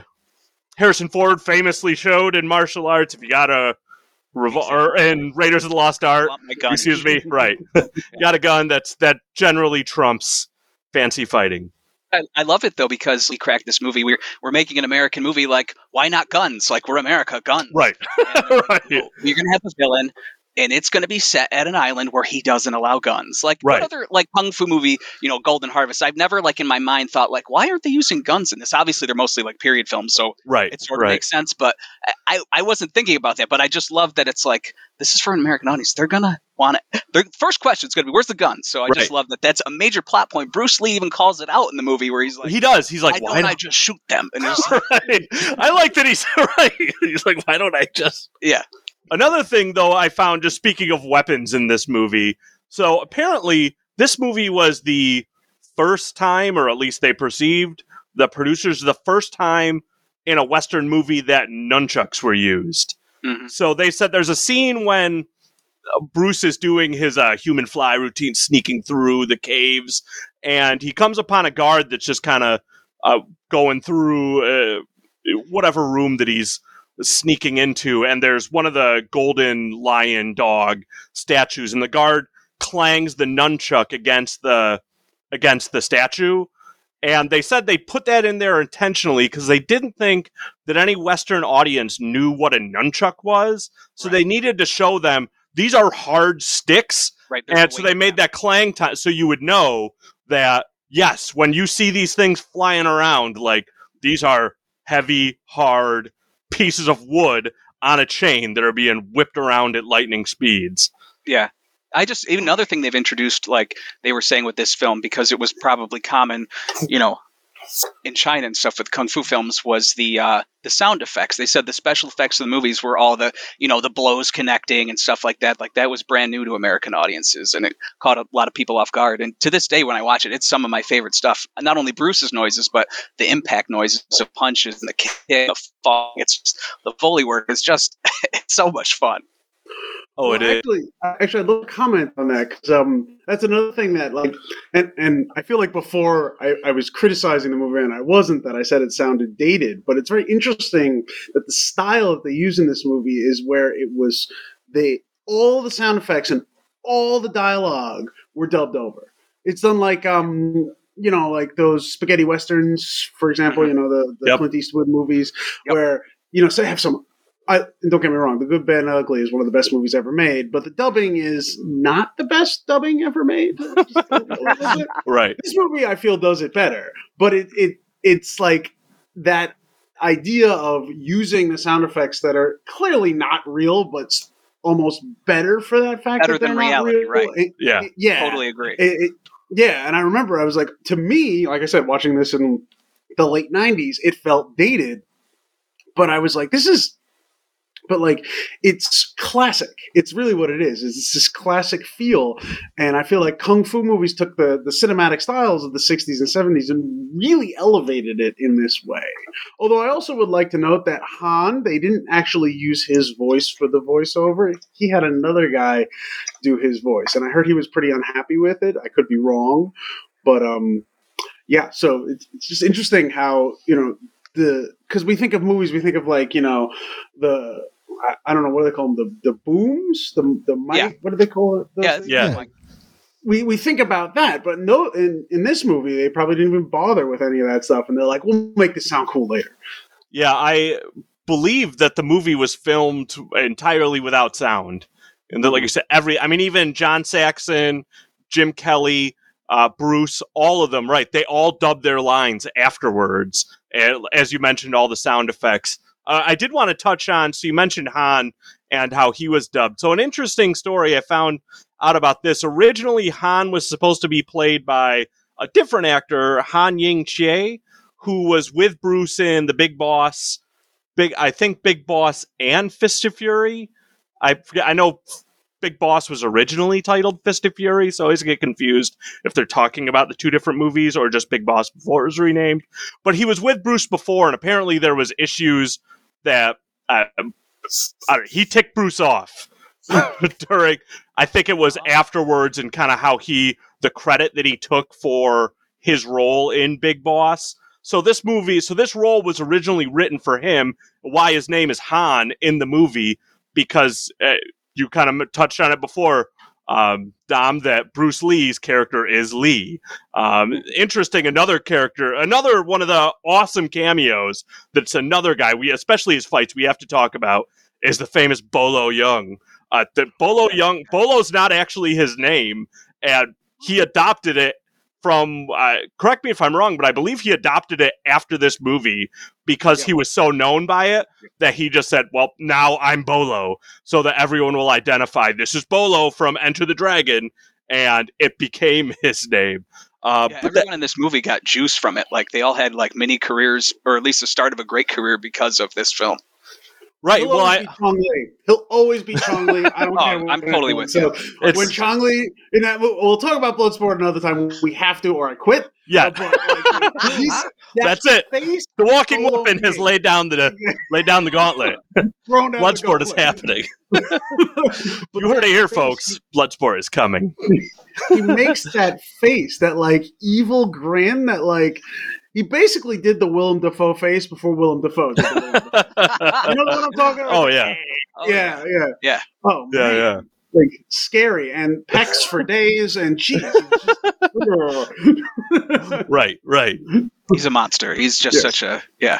Harrison Ford famously showed in martial arts, if you got a revolver in Raiders of the Lost Ark, Want my gun. excuse me, *laughs* right? got a gun that's that generally trumps fancy fighting. I, I love it though because we cracked this movie. We're we're making an American movie. Like, why not guns? Like, we're America, guns. Right, *laughs* right, You're gonna have a villain, and it's gonna be set at an island where he doesn't allow guns. Like, Right. what other like kung fu movie? You know, Golden Harvest. I've never like in my mind thought like, why aren't they using guns in this? Obviously, they're mostly like period films, so right, it sort of right. makes sense. But I- I, wasn't thinking about that. But I just love that it's like this is for an American audience. They're gonna want it. Their first question is gonna be, "Where's the gun?" So I Right. just love that. That's a major plot point. Bruce Lee even calls it out in the movie where he's like, he does. He's like, "Why don't I just shoot them?" And it's like, *laughs* right. I like that he's *laughs* right. He's like, why don't I just? Yeah. Another thing, though, I found just speaking of weapons in this movie. So apparently, this movie was the first time, or at least they perceived the producers the first time in a Western movie that nunchucks were used. mhm. So they said there's a scene when uh, Bruce is doing his uh, human fly routine, sneaking through the caves, and he comes upon a guard that's just kind of uh, going through uh, whatever room that he's sneaking into, and there's one of the golden lion dog statues, and the guard clangs the nunchuck against the against the statue. And they said they put that in there intentionally because they didn't think that any Western audience knew what a nunchuck was. So Right. they needed to show them these are hard sticks. right. And so they made that clang time so you would know that, yes, when you see these things flying around, like these are heavy, hard pieces of wood on a chain that are being whipped around at lightning speeds. Yeah. I just even another thing they've introduced, like they were saying with this film, because it was probably common, you know, in China and stuff with kung fu films, was the uh, the sound effects. They said the special effects of the movies were all the you know the blows connecting and stuff like that. Like that was brand new to American audiences, and it caught a lot of people off guard. And to this day, when I watch it, it's some of my favorite stuff. Not only Bruce's noises, but the impact noises of punches and the kick, the fall. It's just, the foley work is just *laughs* it's so much fun. Oh, it Well, is. actually, actually, I'd love to comment on that because um, that's another thing that like, and and I feel like before I, I was criticizing the movie and I wasn't that I said it sounded dated, but it's very interesting that the style that they use in this movie is where it was they all the sound effects and all the dialogue were dubbed over. It's done like um. You know, like those spaghetti westerns, for example. You know the, the Yep. Clint Eastwood movies, Yep. where you know, say have some I and don't get me wrong, The Good, Bad, and Ugly is one of the best movies ever made, but the dubbing is not the best dubbing ever made. *laughs* Just a little bit. Right. this movie, I feel, does it better, but it it it's like that. idea of using the sound effects that are clearly not real, but s- almost better for that fact Better that they're than not reality, real. right. It- Yeah. it- yeah, Totally agree. it, it- yeah, and I remember I was like, to me, like I said, watching this in the late '90s, it felt dated, but I was like, this is, but like, it's classic. It's really what it is. It's this classic feel, and I feel like kung fu movies took the the cinematic styles of the '60s and '70s and really elevated it in this way. Although I also would like to note that Han, they didn't actually use his voice for the voiceover. He had another guy do his voice, and I heard he was pretty unhappy with it. I could be wrong, but um, yeah. So it's, it's just interesting how you know the because we think of movies, we think of like you know the I, I don't know what do they call them the the booms the the mic Yeah. what do they call it those yeah, things? Yeah. Like, we we think about that, but no, in in this movie they probably didn't even bother with any of that stuff, and they're like, we'll make this sound cool later. Yeah, I believe that the movie was filmed entirely without sound. And that, like you said, every, I mean, even John Saxon, Jim Kelly, uh, Bruce, all of them, right? They all dubbed their lines afterwards. As you mentioned, all the sound effects. Uh, I did want to touch on, so you mentioned Han and how he was dubbed. So, an interesting story I found out about this. Originally, Han was supposed to be played by a different actor, Han Ying Chieh, who was with Bruce in The Big Boss, Big I think Big Boss and Fist of Fury. I I know Big Boss was originally titled Fist of Fury, so I always get confused if they're talking about the two different movies or just Big Boss before it was renamed. But he was with Bruce before, and apparently there was issues that uh, he ticked Bruce off *laughs* during. I think it was afterwards, and kind of how he the credit that he took for his role in Big Boss. So this movie, so this role was originally written for him. Why his name is Han in the movie because uh, you kind of touched on it before, um, Dom. That Bruce Lee's character is Lee. Um, interesting. Another character, another one of the awesome cameos. That's another guy. We especially his fights we have to talk about is the famous Bolo Yeung. Uh, that Bolo Yeung, Bolo's not actually his name, and he adopted it from. Uh, correct me if I'm wrong, but I believe he adopted it after this movie because he was so known by it that he just said, "Well, now I'm Bolo," so that everyone will identify this is Bolo from Enter the Dragon, and it became *laughs* his name. Uh, yeah, but that- everyone in this movie got juice from it. Like they all had like mini careers, or at least the start of a great career because of this film. Right. He'll Well, always I be Chong. He'll always be Chong. I don't *laughs* oh, care. I'm totally with so It's- when Chong Li in that, we'll, we'll talk about Bloodsport another time. We have to, or I quit. yeah, But, like, *laughs* that's it. The walking weapon has laid down the *laughs* laid down the gauntlet. thrown down Bloodsport is happening. You heard it here, face, folks. Bloodsport is coming. He makes that face, that like evil grin, that like he basically did the Willem Dafoe face before Willem Dafoe. Did Willem Dafoe. *laughs* You know what I'm talking about? Oh, yeah. yeah, yeah, Yeah. Oh, Yeah, man. yeah. like scary and pecs for *laughs* days and cheeks. *laughs* Right, right. He's a monster. He's just Yes. such a yeah.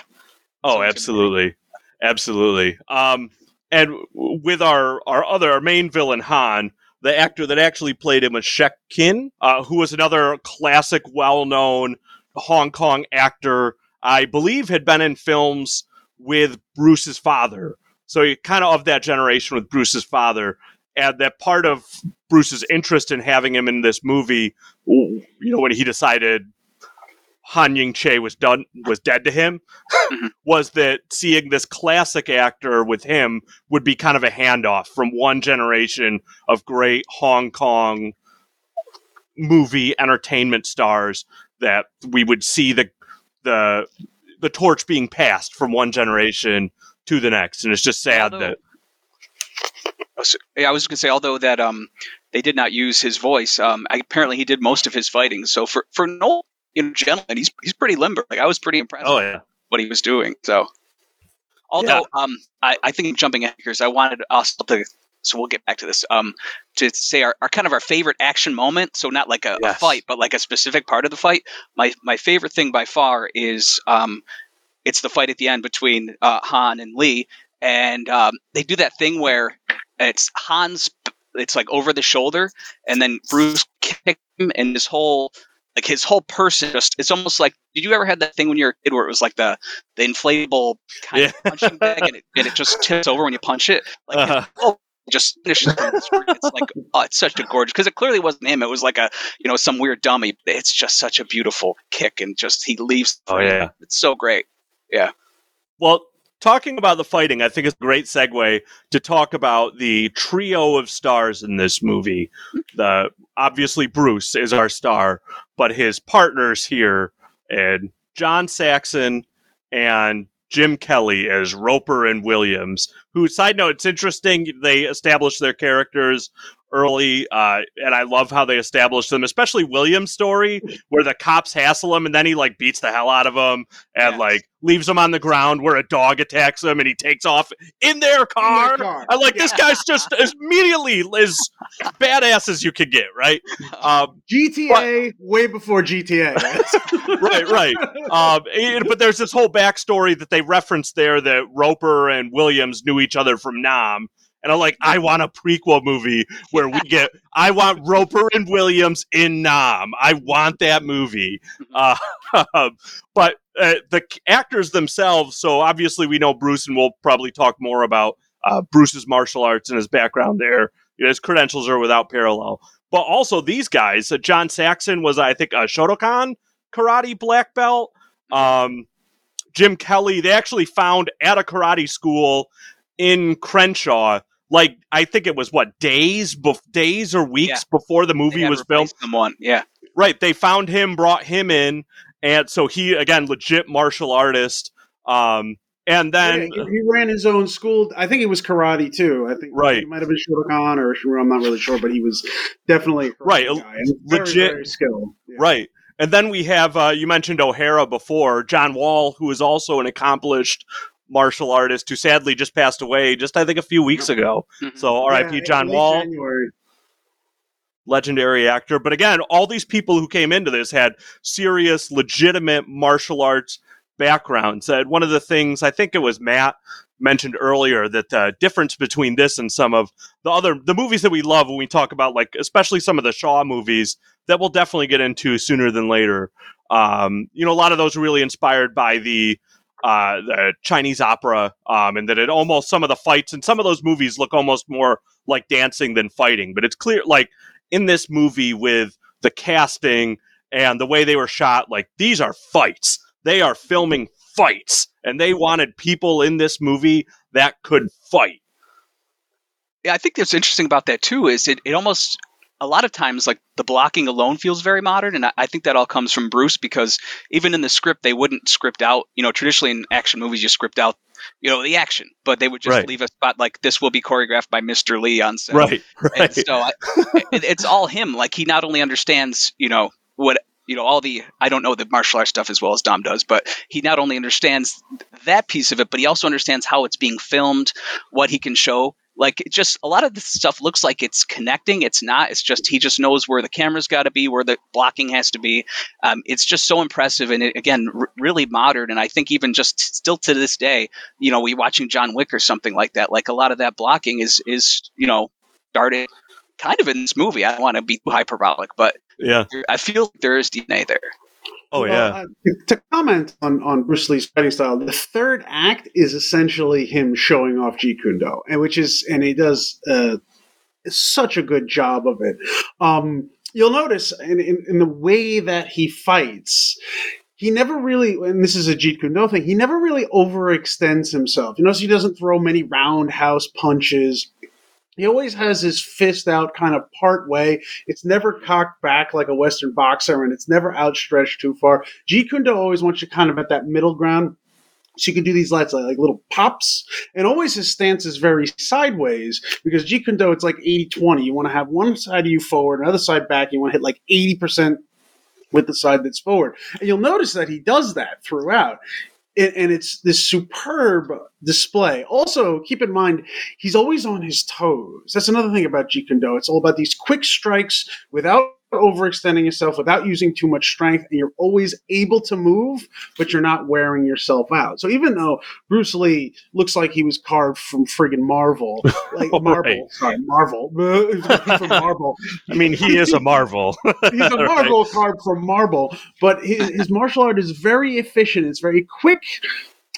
Oh, So absolutely, absolutely. Um, and with our our other our main villain Han, the actor that actually played him was Shek Kin, uh, who was another classic, well known Hong Kong actor. I believe had been in films with Bruce's father. So he kind of of that generation with Bruce's father, and that part of Bruce's interest in having him in this movie, you know, when he decided Han Ying Chieh was done was dead to him, mm-hmm. *laughs* was that seeing this classic actor with him would be kind of a handoff from one generation of great Hong Kong movie entertainment stars that we would see the the the torch being passed from one generation to the next, and it's just sad Although- that Oh, yeah, I was going to say, although that um, they did not use his voice. Um, I, apparently he did most of his fighting. So for for no you know gentleman, he's he's pretty limber. Like I was pretty impressed. oh with yeah what he was doing. So, although um, I, I think jumping ahead because I wanted us to. So we'll get back to this. Um, to say our, our kind of our favorite action moment. So not like a, a fight, but like a specific part of the fight. My my favorite thing by far is um, it's the fight at the end between uh, Han and Lee, and um, they do that thing where it's Han's. It's like over the shoulder, and then Bruce kicks him, and this whole like his whole person just it's almost like did you ever had that thing when you're a kid where it was like the the inflatable kind of punching bag and it, and it just tips over when you punch it like his Uh-huh. Whole just finishes on the screen. It's like *laughs* oh, it's such a gorgeous because it clearly wasn't him. It was like a you know some weird dummy. It's just such a beautiful kick and just he leaves. Oh, yeah. it's so great. Yeah. Well, talking about the fighting, I think it's a great segue to talk about the trio of stars in this movie. The obviously Bruce is our star, but his partners here and John Saxon and Jim Kelly as Roper and Williams. Who, side note, it's interesting they established their characters early, uh, and I love how they established them, especially Williams' story, where the cops hassle him and then he like beats the hell out of them and Yes. like leaves him on the ground where a dog attacks him and he takes off in their car. car. I like this guy's just *laughs* as immediately as badass as you could get, right? Um, GTA way before GTA. *laughs* right, right. Um, and- but there's this whole backstory that they referenced there that Roper and Williams knew each other from Nam. And I'm like, I want a prequel movie where we get, I want Roper and Williams in Nam. I want that movie. Uh, *laughs* but uh, the actors themselves, so obviously we know Bruce, and we'll probably talk more about uh, Bruce's martial arts and his background there. His credentials are without parallel. But also these guys, uh, John Saxon was, I think, a Shotokan karate black belt. Um, Jim Kelly, they actually found at a karate school in Crenshaw. Like I think it was what days, bef- days or weeks before the movie was filmed. replaced Someone, yeah. Right. They found him, brought him in, and so he again legit martial artist. Um, and then Yeah, he, he ran his own school. I think it was karate too. I think Right. He might have been Shotokan or Shimura, I'm not really sure, but he was definitely a Right, a guy, and very, legit- very skilled. Yeah. Right. And then we have, uh, you mentioned O'Hara before, John Wall, who is also an accomplished martial artist who sadly just passed away just, I think, a few weeks ago. Mhm. So RIP Yeah, John Wall, January. legendary actor. But again, all these people who came into this had serious, legitimate martial arts backgrounds. And one of the things, I think it was Matt mentioned earlier, that the difference between this and some of the other, the movies that we love when we talk about, like, especially some of the Shaw movies that we'll definitely get into sooner than later. Um, you know, a lot of those are really inspired by the uh, the Chinese opera, um, and that it almost some of the fights in some of those movies look almost more like dancing than fighting. But it's clear, like in this movie, with the casting and the way they were shot, like these are fights. They are filming fights, and they wanted people in this movie that could fight. Yeah, I think that's interesting about that too. Is it, it almost a lot of times like the blocking alone feels very modern, and I, I think that all comes from Bruce because even in the script they wouldn't script out. You know, traditionally in action movies you script out, you know, the action, but they would just Right. leave a spot like this will be choreographed by Mr. Lee on set. Right, And *laughs* right. so I, it, it's all him. Like he not only understands, you know, what you know, all the I don't know the martial arts stuff as well as Dom does, but he not only understands that piece of it, but he also understands how it's being filmed, what he can show. Like it just a lot of this stuff looks like it's connecting. It's not. It's just he just knows where the camera's got to be, where the blocking has to be. Um, it's just so impressive and it, again, r- really modern. And I think even just still to this day, you know, we watching John Wick or something like that. Like a lot of that blocking is is you know started kind of in this movie. I don't want to be hyperbolic, but Yeah. I feel there is DNA there. Oh yeah. uh, to- to comment on, on Bruce Lee's fighting style, the third act is essentially him showing off Jeet Kune Do, and which is, and he does uh, such a good job of it. Um, you'll notice in, in, in the way that he fights, he never really, and this is a Jeet Kune Do thing, he never really overextends himself. You notice he doesn't throw many roundhouse punches. He always has his fist out kind of part way. It's never cocked back like a Western boxer, and it's never outstretched too far. Jeet Kune Do always wants you kind of at that middle ground. So you can do these lights like, like little pops. And always his stance is very sideways because Jeet Kune Do, it's like 80 20. You want to have one side of you forward, another side back. You want to hit like 80% with the side that's forward. And you'll notice that he does that throughout. And, and it's this superb display. Also, keep in mind, he's always on his toes. That's another thing about Jeet Kune Do. It's all about these quick strikes without overextending yourself without using too much strength, and you're always able to move, but you're not wearing yourself out. So even though Bruce Lee looks like he was carved from friggin' Marvel, *laughs* like Marvel, Right. sorry, Marvel, *laughs* from *laughs* Marvel, I mean, he is a marvel. he's a marble carved from marble but his, his martial art is very efficient it's very quick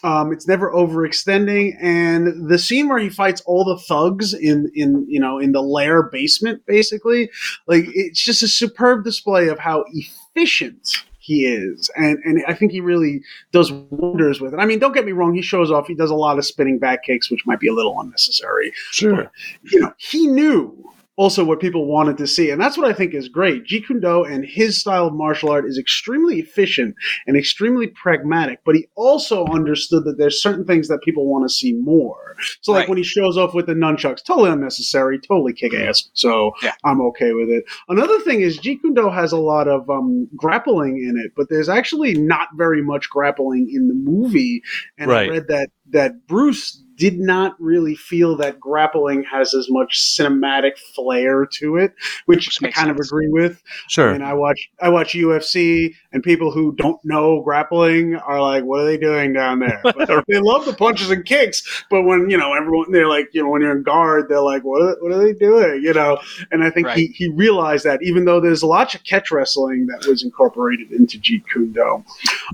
um, it's never overextending. And the scene where he fights all the thugs in in you know in the lair basement basically like it's just a superb display of how efficient he is. And and i think he really does wonders with it. I mean don't get me wrong he shows off he does a lot of spinning back kicks which might be a little unnecessary. Sure. you know, he knew also what people wanted to see. And that's what I think is great. Jeet Kune Do and his style of martial art is extremely efficient and extremely pragmatic, but he also understood that there's certain things that people want to see more. So like Right. when he shows off with the nunchucks, totally unnecessary, totally kick ass. So Yeah. I'm okay with it. Another thing is Jeet Kune Do has a lot of um, grappling in it, but there's actually not very much grappling in the movie. And Right. I read that that Bruce did not really feel that grappling has as much cinematic flair to it, which Which I makes kind of agree with. Sure. And I watch I watch UFC, and people who don't know grappling are like, "What are they doing down there?" *laughs* But they love the punches and kicks, but when you know everyone, they're like, you know, when you're in guard, they're like, "What? Are, what are they doing?" You know. And I think he he realized that even though there's lots of catch wrestling that was incorporated into Jeet Kune Do,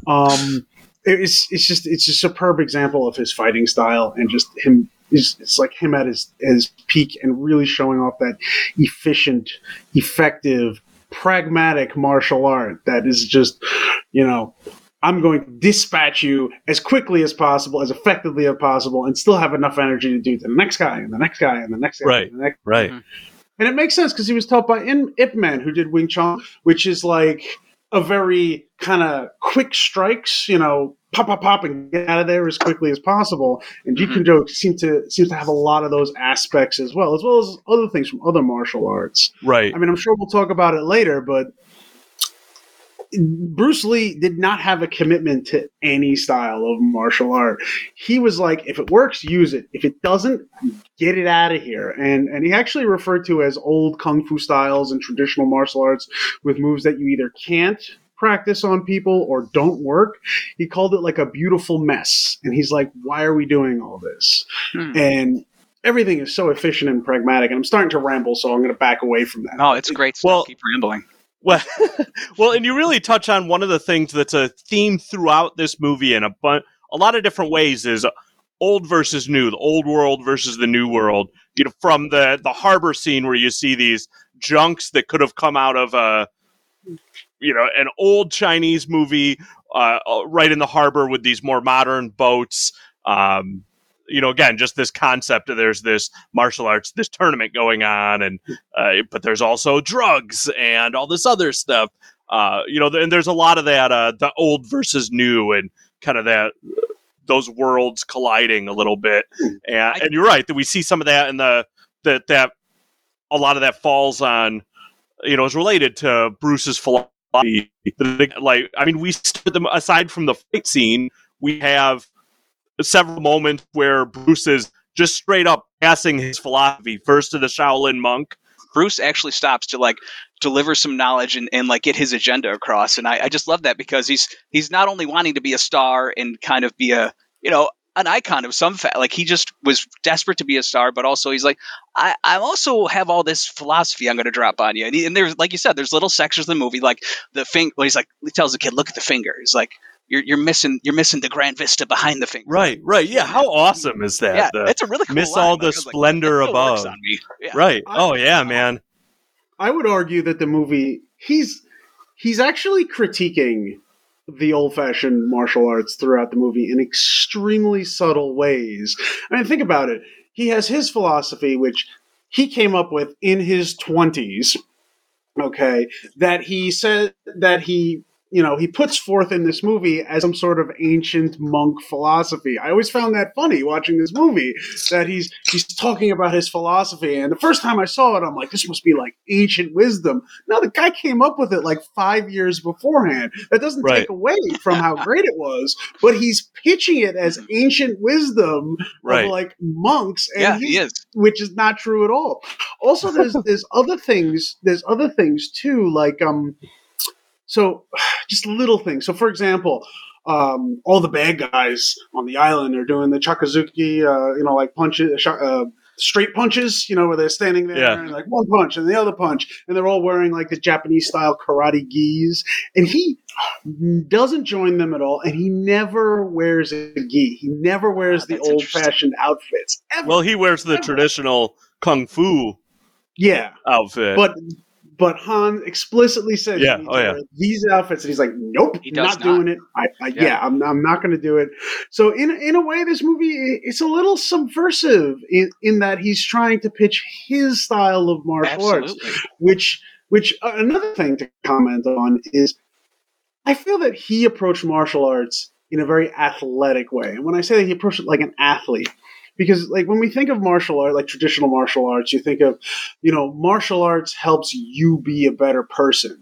um, it's it's just it's a superb example of his fighting style and just him. It's, it's like him at his his peak and really showing off that efficient, effective, pragmatic martial art that is just, you know, I'm going to dispatch you as quickly as possible, as effectively as possible, and still have enough energy to do to the next guy and the next guy and the next guy. Right. And the next Right. Mm-hmm. and it makes sense because he was taught by In- Ip Man, who did Wing Chun, which is like a very kind of quick strikes, you know, pop, pop, pop, and get out of there as quickly as possible. And Jeet Kune mm-hmm. Do seems to seems to have a lot of those aspects as well, as well as other things from other martial arts. Right. I mean, I'm sure we'll talk about it later, but Bruce Lee did not have a commitment to any style of martial art. He was like, if it works, use it. If it doesn't, get it out of here. And and he actually referred to as old kung fu styles and traditional martial arts with moves that you either can't practice on people or don't work. He called it like a beautiful mess. And he's like, why are we doing all this? Hmm. And everything is so efficient and pragmatic. And I'm starting to ramble, so I'm going to back away from that. No, it's great. Stuff. Well- Keep rambling. Well, *laughs* well, and you really touch on one of the things that's a theme throughout this movie in a bu- a lot of different ways is old versus new, the old world versus the new world. You know, from the the harbor scene where you see these junks that could have come out of a you know an old Chinese movie uh, uh, right in the harbor with these more modern boats. Um, you know, again, just this concept of there's this martial arts, this tournament going on, and uh, but there's also drugs and all this other stuff. Uh, you know, and there's a lot of that, uh, the old versus new, and kind of that those worlds colliding a little bit. And, and you're right that we see some of that in the that that a lot of that falls on, you know, is related to Bruce's philosophy. Like, I mean, we them aside from the fight scene, we have several moments where Bruce is just straight up passing his philosophy first to the Shaolin monk. Bruce actually stops to like deliver some knowledge and, and like get his agenda across. And I, I just love that because he's he's not only wanting to be a star and kind of be a you know an icon of some fa- like he just was desperate to be a star, but also he's like I I also have all this philosophy I'm going to drop on you. And, he, and there's like you said, there's little sections of the movie like the thing. Well, he's like he tells the kid, look at the finger. He's like. You're, you're missing you're missing the grand vista behind the finger. Right, right. Yeah, how awesome is that? Yeah, The- it's a really cool miss line. all the I like, splendor "That above. Yeah. right. I- Oh yeah, man. I would argue that the movie he's he's actually critiquing the old-fashioned martial arts throughout the movie in extremely subtle ways. I mean, think about it. He has his philosophy, which he came up with in his twenties. Okay, that he said that he you know he puts forth in this movie as some sort of ancient monk philosophy. I always found that funny watching this movie that he's he's talking about his philosophy. And the first time I saw it, I'm like, this must be like ancient wisdom. Now the guy came up with it like five years beforehand. That doesn't Right. take away from how great it was, but he's pitching it as ancient wisdom Right. of like monks, and yeah, he is. which is not true at all. Also, there's there's other things. There's other things too, like um, so *sighs* just little things. So, for example, um, all the bad guys on the island are doing the Chakazuki, uh, you know, like punches, uh, straight punches, you know, where they're standing there Yeah. and like one punch and the other punch, and they're all wearing like the Japanese style karate gis, and he doesn't join them at all, and he never wears a gi. He never wears Ah, the old fashioned outfits. Ever. Well, he wears the traditional kung fu yeah, outfit. but but Han explicitly says, Yeah, oh, yeah. these outfits, and he's like, "Nope, He does not, not. doing it. I, I yeah. Yeah. I'm, I'm not going to do it." So in in a way, this movie i- it's a little subversive in in that he's trying to pitch his style of martial arts, which which uh, another thing to comment on is, I feel that he approached martial arts in a very athletic way, and when I say that he approached it like an athlete. Because, like, when we think of martial art, like traditional martial arts, you think of you know, martial arts helps you be a better person.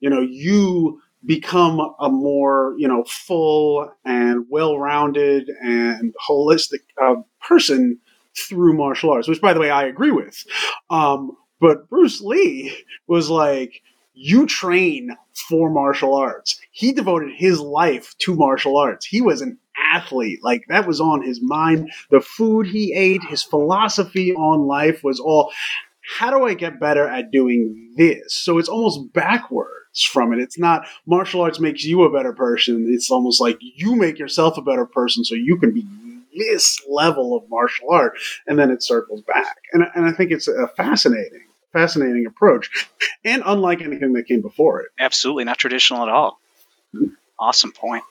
You know, you become a more, you know, full and well rounded and holistic uh, person through martial arts, which, by the way, I agree with. Um, but Bruce Lee was like, you train for martial arts. He devoted his life to martial arts. He was an athlete. Like, that was on his mind. The food he ate, his philosophy on life was all how do I get better at doing this? So it's almost backwards from it. It's not martial arts makes you a better person. It's almost like you make yourself a better person so you can be this level of martial art, and then it circles back. And, and I think it's a fascinating, fascinating approach, and unlike anything that came before it. Absolutely not traditional at all. Awesome point.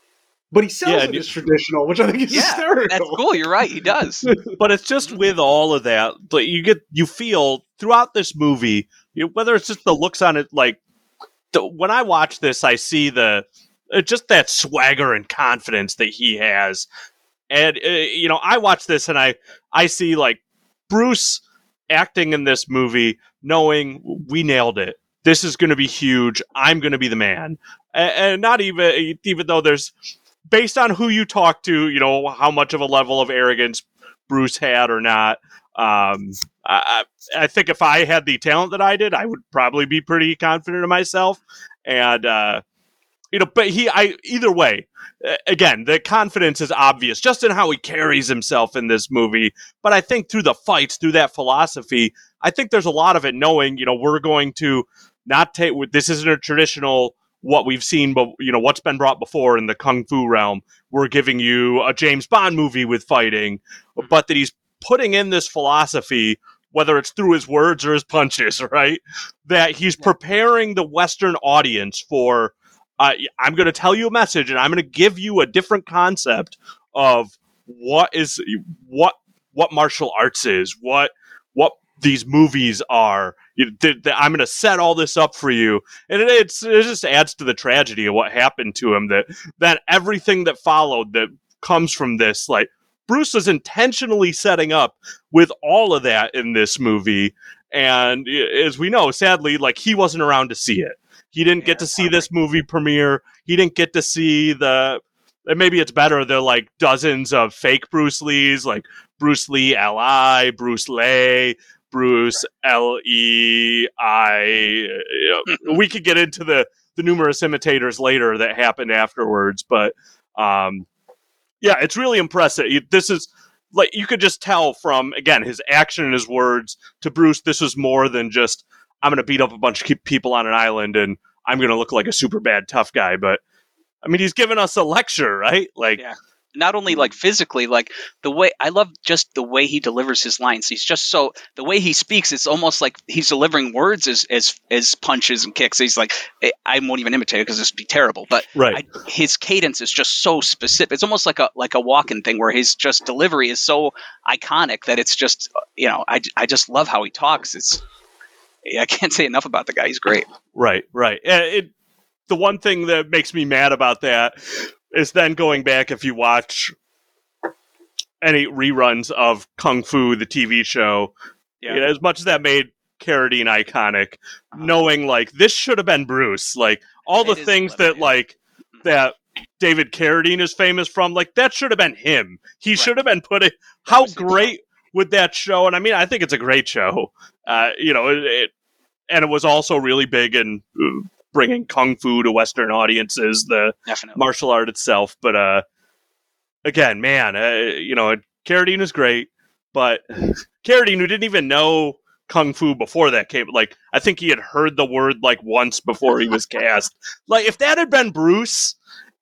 But he sells Yeah, it as traditional, which I think is Yeah, hysterical. That's cool. You're right. He does. *laughs* but it's just with all of that like you get you feel throughout this movie you, whether it's just the looks on it like the, when i watch this i see the uh, just that swagger and confidence that he has and uh, you know i watch this and i i see like bruce acting in this movie knowing we nailed it this is going to be huge i'm going to be the man and, and not even even though there's based on who you talk to you know how much of a level of arrogance Bruce had or not. Um, I, I think if I had the talent that I did, I would probably be pretty confident in myself. And uh, you know, but he, I either way, again, the confidence is obvious just in how he carries himself in this movie. But I think through the fights, through that philosophy, I think there's a lot of it knowing, you know, we're going to not take this isn't a traditional what we've seen, but you know what's been brought before in the kung fu realm. We're giving you a James Bond movie with fighting, but that he's putting in this philosophy, whether it's through his words or his punches, *laughs* right? That he's preparing the Western audience for. Uh, I'm going to tell you a message, and I'm going to give you a different concept of what is what what martial arts is, what what these movies are. You, th- th- I'm going to set all this up for you, and it, it's it just adds to the tragedy of what happened to him. That that everything that followed that comes from this, like Bruce was intentionally setting up with all of that in this movie, and as we know, sadly, like he wasn't around to see it. He didn't get to see this movie premiere. He didn't get to see the. And maybe it's better. The like dozens of fake Bruce Lees, like Bruce Lee L.I., Bruce Lay, Bruce L E I. We could get into the the numerous imitators later that happened afterwards, but um, yeah, it's really impressive. This is like you could just tell from again his action and his words to Bruce. This was more than just I'm going to beat up a bunch of people on an island and I'm going to look like a super bad tough guy. But I mean, he's giving us a lecture, right? Like, Yeah. Not only like physically, like the way I love just the way he delivers his lines. He's just so the way he speaks. It's almost like he's delivering words as as as punches and kicks. He's like I- I won't even imitate it because this would be terrible. But right. I, his cadence is just so specific. It's almost like a like a walking thing where his just delivery is so iconic that it's just you know I, I just love how he talks. It's I can't say enough about the guy. He's great. Right, right. Uh, It, the one thing that makes me mad about that is then going back if you watch any reruns of Kung Fu, the TV show, Yeah. you know, as much as that made Carradine iconic, knowing like this should have been Bruce, like all the It things that yeah. like that David Carradine is famous from, like that should have been him. He Right. should have been put it. How great would that show? And I mean, I think it's a great show. Uh, you know, it, it and it was also really big in uh, bringing kung fu to Western audiences. The Definitely. martial art itself. But uh, again, man, uh, you know, Carradine is great, but *laughs* Carradine, who didn't even know kung fu before that came, like I think he had heard the word like once before he was cast. *laughs* Like if that had been Bruce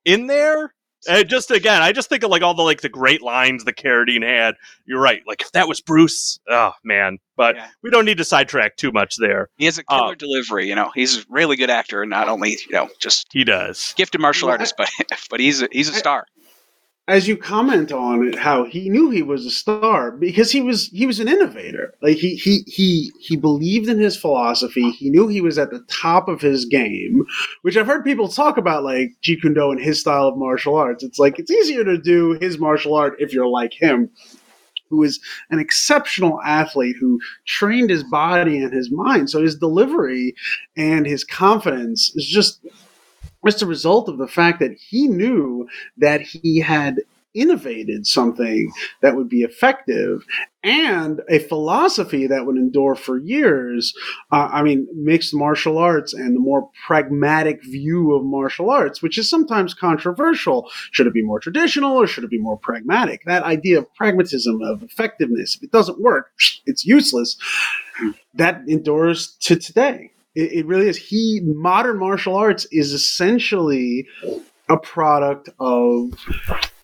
in there. *laughs* Uh, just again, I just think of like all the like the great lines that Carradine had. You're right. Like if that was Bruce, oh man. But Yeah. we don't need to sidetrack too much there. He has a killer Uh, delivery. You know, he's a really good actor, and not only you know just He does. gifted martial Well, I- artist, but *laughs* but he's a, he's a star. As you comment on it, how he knew he was a star because he was he was an innovator. Like he he he he believed in his philosophy. He knew he was at the top of his game, which I've heard people talk about, like Jeet Kune Do and his style of martial arts. It's like it's easier to do his martial art if you're like him, who is an exceptional athlete who trained his body and his mind. So his delivery and his confidence is just just a result of the fact that he knew that he had innovated something that would be effective and a philosophy that would endure for years. Uh, I mean, mixed martial arts and the more pragmatic view of martial arts, which is sometimes controversial. Should it be more traditional or should it be more pragmatic? That idea of pragmatism, of effectiveness, if it doesn't work, *sniffs* it's useless. That endures to today. It, it really is. He modern martial arts is essentially a product of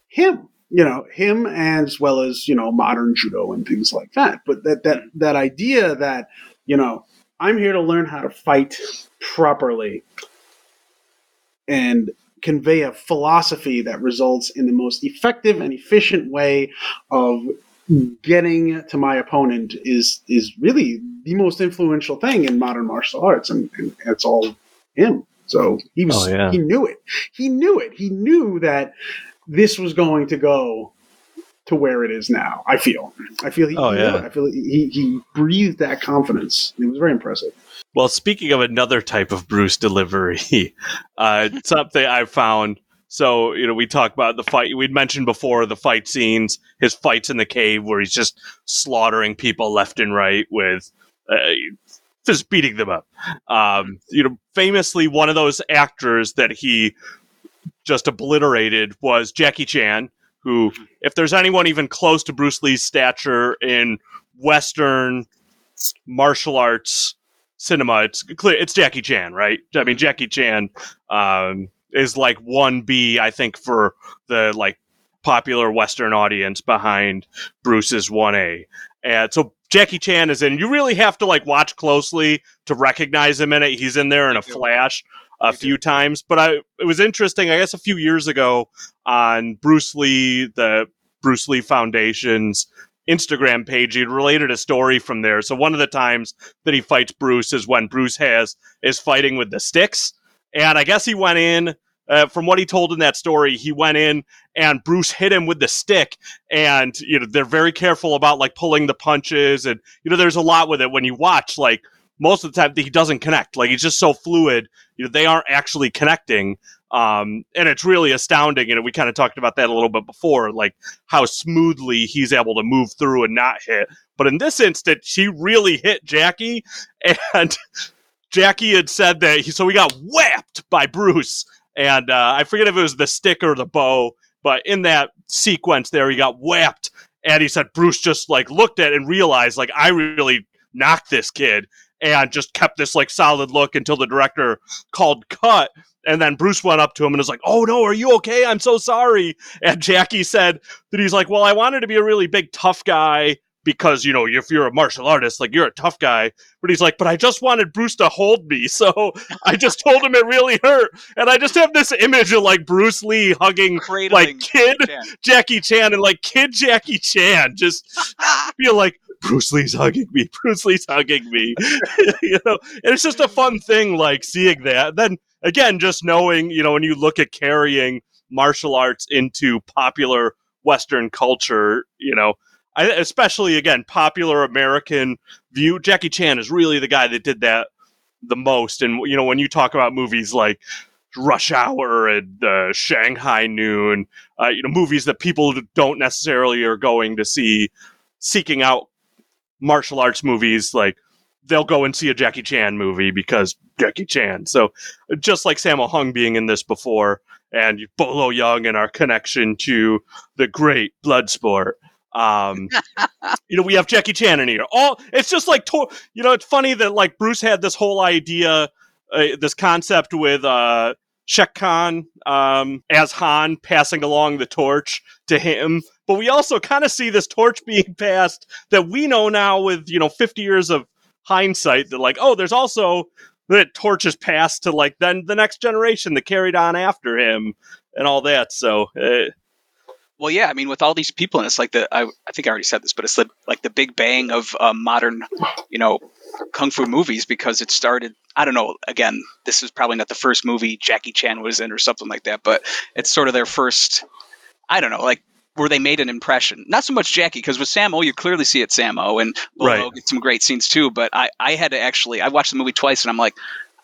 him you know him as well as you know modern judo and things like that but that that that idea that you know i'm here to learn how to fight properly and convey a philosophy that results in the most effective and efficient way of getting to my opponent is is really the most influential thing in modern martial arts and, and it's all him so he was Oh, yeah. he knew it he knew it he knew that this was going to go to where it is now i feel i feel he, Oh, yeah. i feel he, he breathed that confidence it was very impressive Well, speaking of another type of Bruce delivery, *laughs* uh, something I found. So, you know, we talk about the fight. We'd mentioned before the fight scenes, his fights in the cave where he's just slaughtering people left and right with uh, just beating them up. Um, you know, famously, one of those actors that he just obliterated was Jackie Chan, who, if there's anyone even close to Bruce Lee's stature in Western martial arts cinema, it's clear it's Jackie Chan, right? I mean, Jackie Chan um, is like one B, I think, for the like popular Western audience behind Bruce's one A. And so Jackie Chan is in. You really have to like watch closely to recognize him in it. He's in there in a flash a few times, but I it was interesting. I guess a few years ago on Bruce Lee, the Bruce Lee Foundation's Instagram page, he related a story from there. So one of the times that he fights Bruce is when Bruce has is fighting with the sticks, and I guess he went in. Uh, from what he told in that story, he went in and Bruce hit him with the stick, and you know they're very careful about like pulling the punches, and you know there's a lot with it when you watch. Like most of the time, he doesn't connect. Like he's just so fluid. You know they aren't actually connecting, um, and it's really astounding. And we kind of talked about that a little bit before, like how smoothly he's able to move through and not hit. But in this instance, he really hit Jackie, *laughs* and Jackie had said that he, so he got whapped by Bruce, and uh, I forget if it was the stick or the bow, but in that sequence there, he got whapped, and he said Bruce just like looked at and realized like I really knocked this kid, and just kept this like solid look until the director called cut. And then Bruce went up to him and was like, "Oh no, are you okay? I'm so sorry." And Jackie said that he's like, "Well, I wanted to be a really big tough guy because you know if you're a martial artist, like you're a tough guy." But he's like, "But I just wanted Bruce to hold me, *laughs* so I just told him it really hurt." And I just have this image of like Bruce Lee hugging Cradling like kid Chan. Jackie Chan and like kid Jackie Chan, just *laughs* feel like Bruce Lee's hugging me. Bruce Lee's hugging me. *laughs* you know, and it's just a fun thing, like seeing that. Then again, just knowing, you know, when you look at carrying martial arts into popular Western culture, you know, I, especially again, popular American view. Jackie Chan is really the guy that did that the most. And you know, when you talk about movies like Rush Hour and uh, Shanghai Noon, uh, you know, movies that people don't necessarily are going to see, seeking out martial arts movies like they'll go and see a Jackie Chan movie because Jackie Chan. So just like Sammo Hung being in this before, and Bolo Yeung and our connection to the great Bloodsport. Um, *laughs* you know, we have Jackie Chan in here. All it's just like to- you know, it's funny that like Bruce had this whole idea, uh, this concept with uh, Shek Kin um, as Han passing along the torch to him, but we also kind of see this torch being *laughs* passed that we know now with you know 50 years of hindsight that like oh there's also that torch is passed to like then the next generation that carried on after him and all that so uh, Well, yeah, I mean, with all these people, and it's like the I, I think I already said this, but it's the, like the big bang of um, modern, you know, kung fu movies because it started. I don't know. Again, this is probably not the first movie Jackie Chan was in or something like that, but it's sort of their first. I don't know, like where they made an impression. Not so much Jackie, because with Sammo, you clearly see it Sammo, and Bolo Right. gets some great scenes too. But I, I had to actually, I watched the movie twice, and I'm like,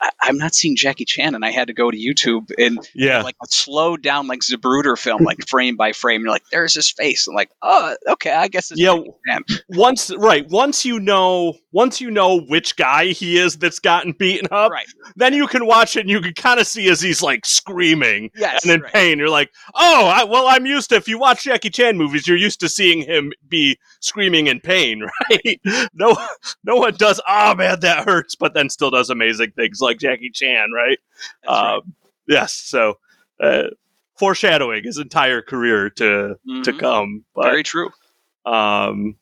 I, I'm not seeing Jackie Chan, and I had to go to YouTube and yeah like a slowed down like Zapruder film, like *laughs* frame by frame. You're like, there's his face. I'm like, oh, okay, I guess it's Yeah. Jackie Chan. once right once you know once you know which guy he is that's gotten beaten up right. then you can watch it and you can kind of see as he's like screaming Yes, and in right. pain you're like oh I, well i'm used to if you watch jackie chan movies you're used to seeing him be screaming in pain *laughs* right no no one does oh man that hurts but then still does amazing things like jackie chan right right. um, yes so uh, foreshadowing his entire career to to Mhm. come but Very true. um,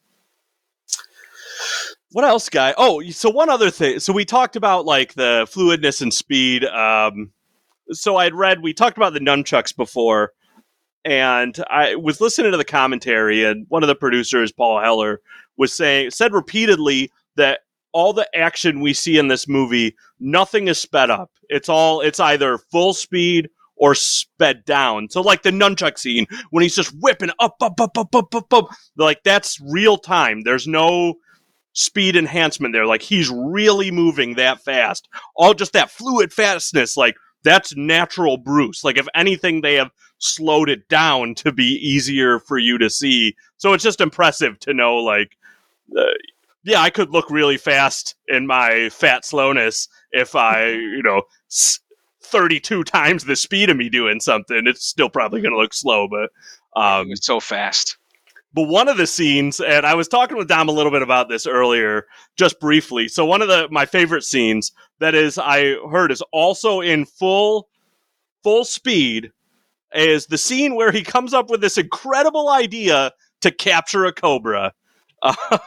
what else, guy? Oh, so one other thing. So we talked about like the fluidness and speed. Um, so I'd read we talked about the nunchucks before, and I was listening to the commentary, and one of the producers, Paul Heller, was saying said repeatedly that all the action we see in this movie, nothing is sped up. It's all it's either full speed or sped down. So like the nunchuck scene when he's just whipping up, up, up, up, up, up, up, like that's real time. There's no speed enhancement there. Like he's really moving that fast. All just that fluid fastness. Like that's natural Bruce. Like if anything, they have slowed it down to be easier for you to see. So it's just impressive to know like. Uh, yeah, I could look really fast in my fat slowness if I, *laughs* you know, 32 times the speed of me doing something. It's still probably going to look slow, but um, was so fast. but one of the scenes, and I was talking with Dom a little bit about this earlier, just briefly. So one of the my favorite scenes that is I heard is also in full full speed is the scene where he comes up with this incredible idea to capture a cobra.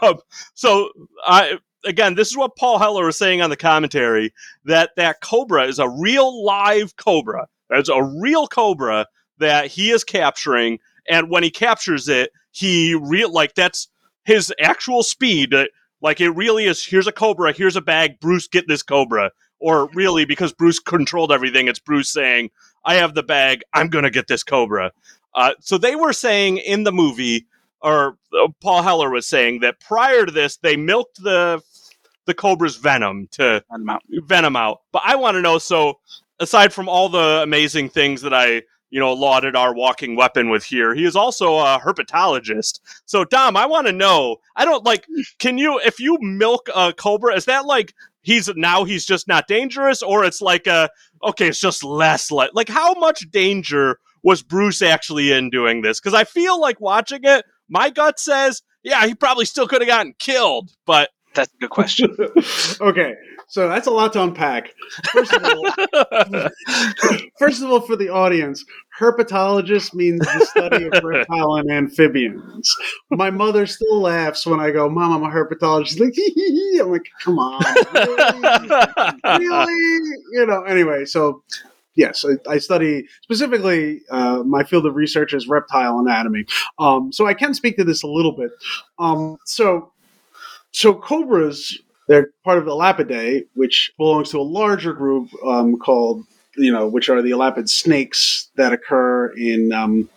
Um, so I again, this is what Paul Heller was saying on the commentary that that cobra is a real live cobra. It's a real cobra that he is capturing, and when he captures it, he real like that's his actual speed. uh, Like it really is. Here's a cobra. Here's a bag. Bruce, get this cobra. Or really, because Bruce controlled everything, it's Bruce saying, "I have the bag. I'm gonna get this cobra." Uh, so they were saying in the movie, or uh, Paul Heller was saying that prior to this, they milked the the cobra's venom to the mountain. venom out. But I want to know. So aside from all the amazing things that I you know lauded our walking weapon with here, he is also a herpetologist. So Dom, I want to know. I don't like. Can you if you milk a cobra? Is that like he's now he's just not dangerous, or it's like a okay, it's just less like like how much danger was Bruce actually in doing this? Because I feel like watching it, my gut says, yeah, he probably still could have gotten killed, but That's a good question. *laughs* okay, so that's a lot to unpack. First of all, *laughs* first of all, for the audience, herpetologist means the study of reptile and amphibians. My mother still laughs when I go, "Mom, I'm a herpetologist." She's like, *laughs* hee, hee, hee. I'm like, "Come on, really? really?" You know. Anyway, so yes, I, I study specifically. Uh, my field of research is reptile anatomy, um, so I can speak to this a little bit. Um, so, so cobras they're part of the Elapidae, which belongs to a larger group um, called you know, which are the elapid snakes that occur in. Um,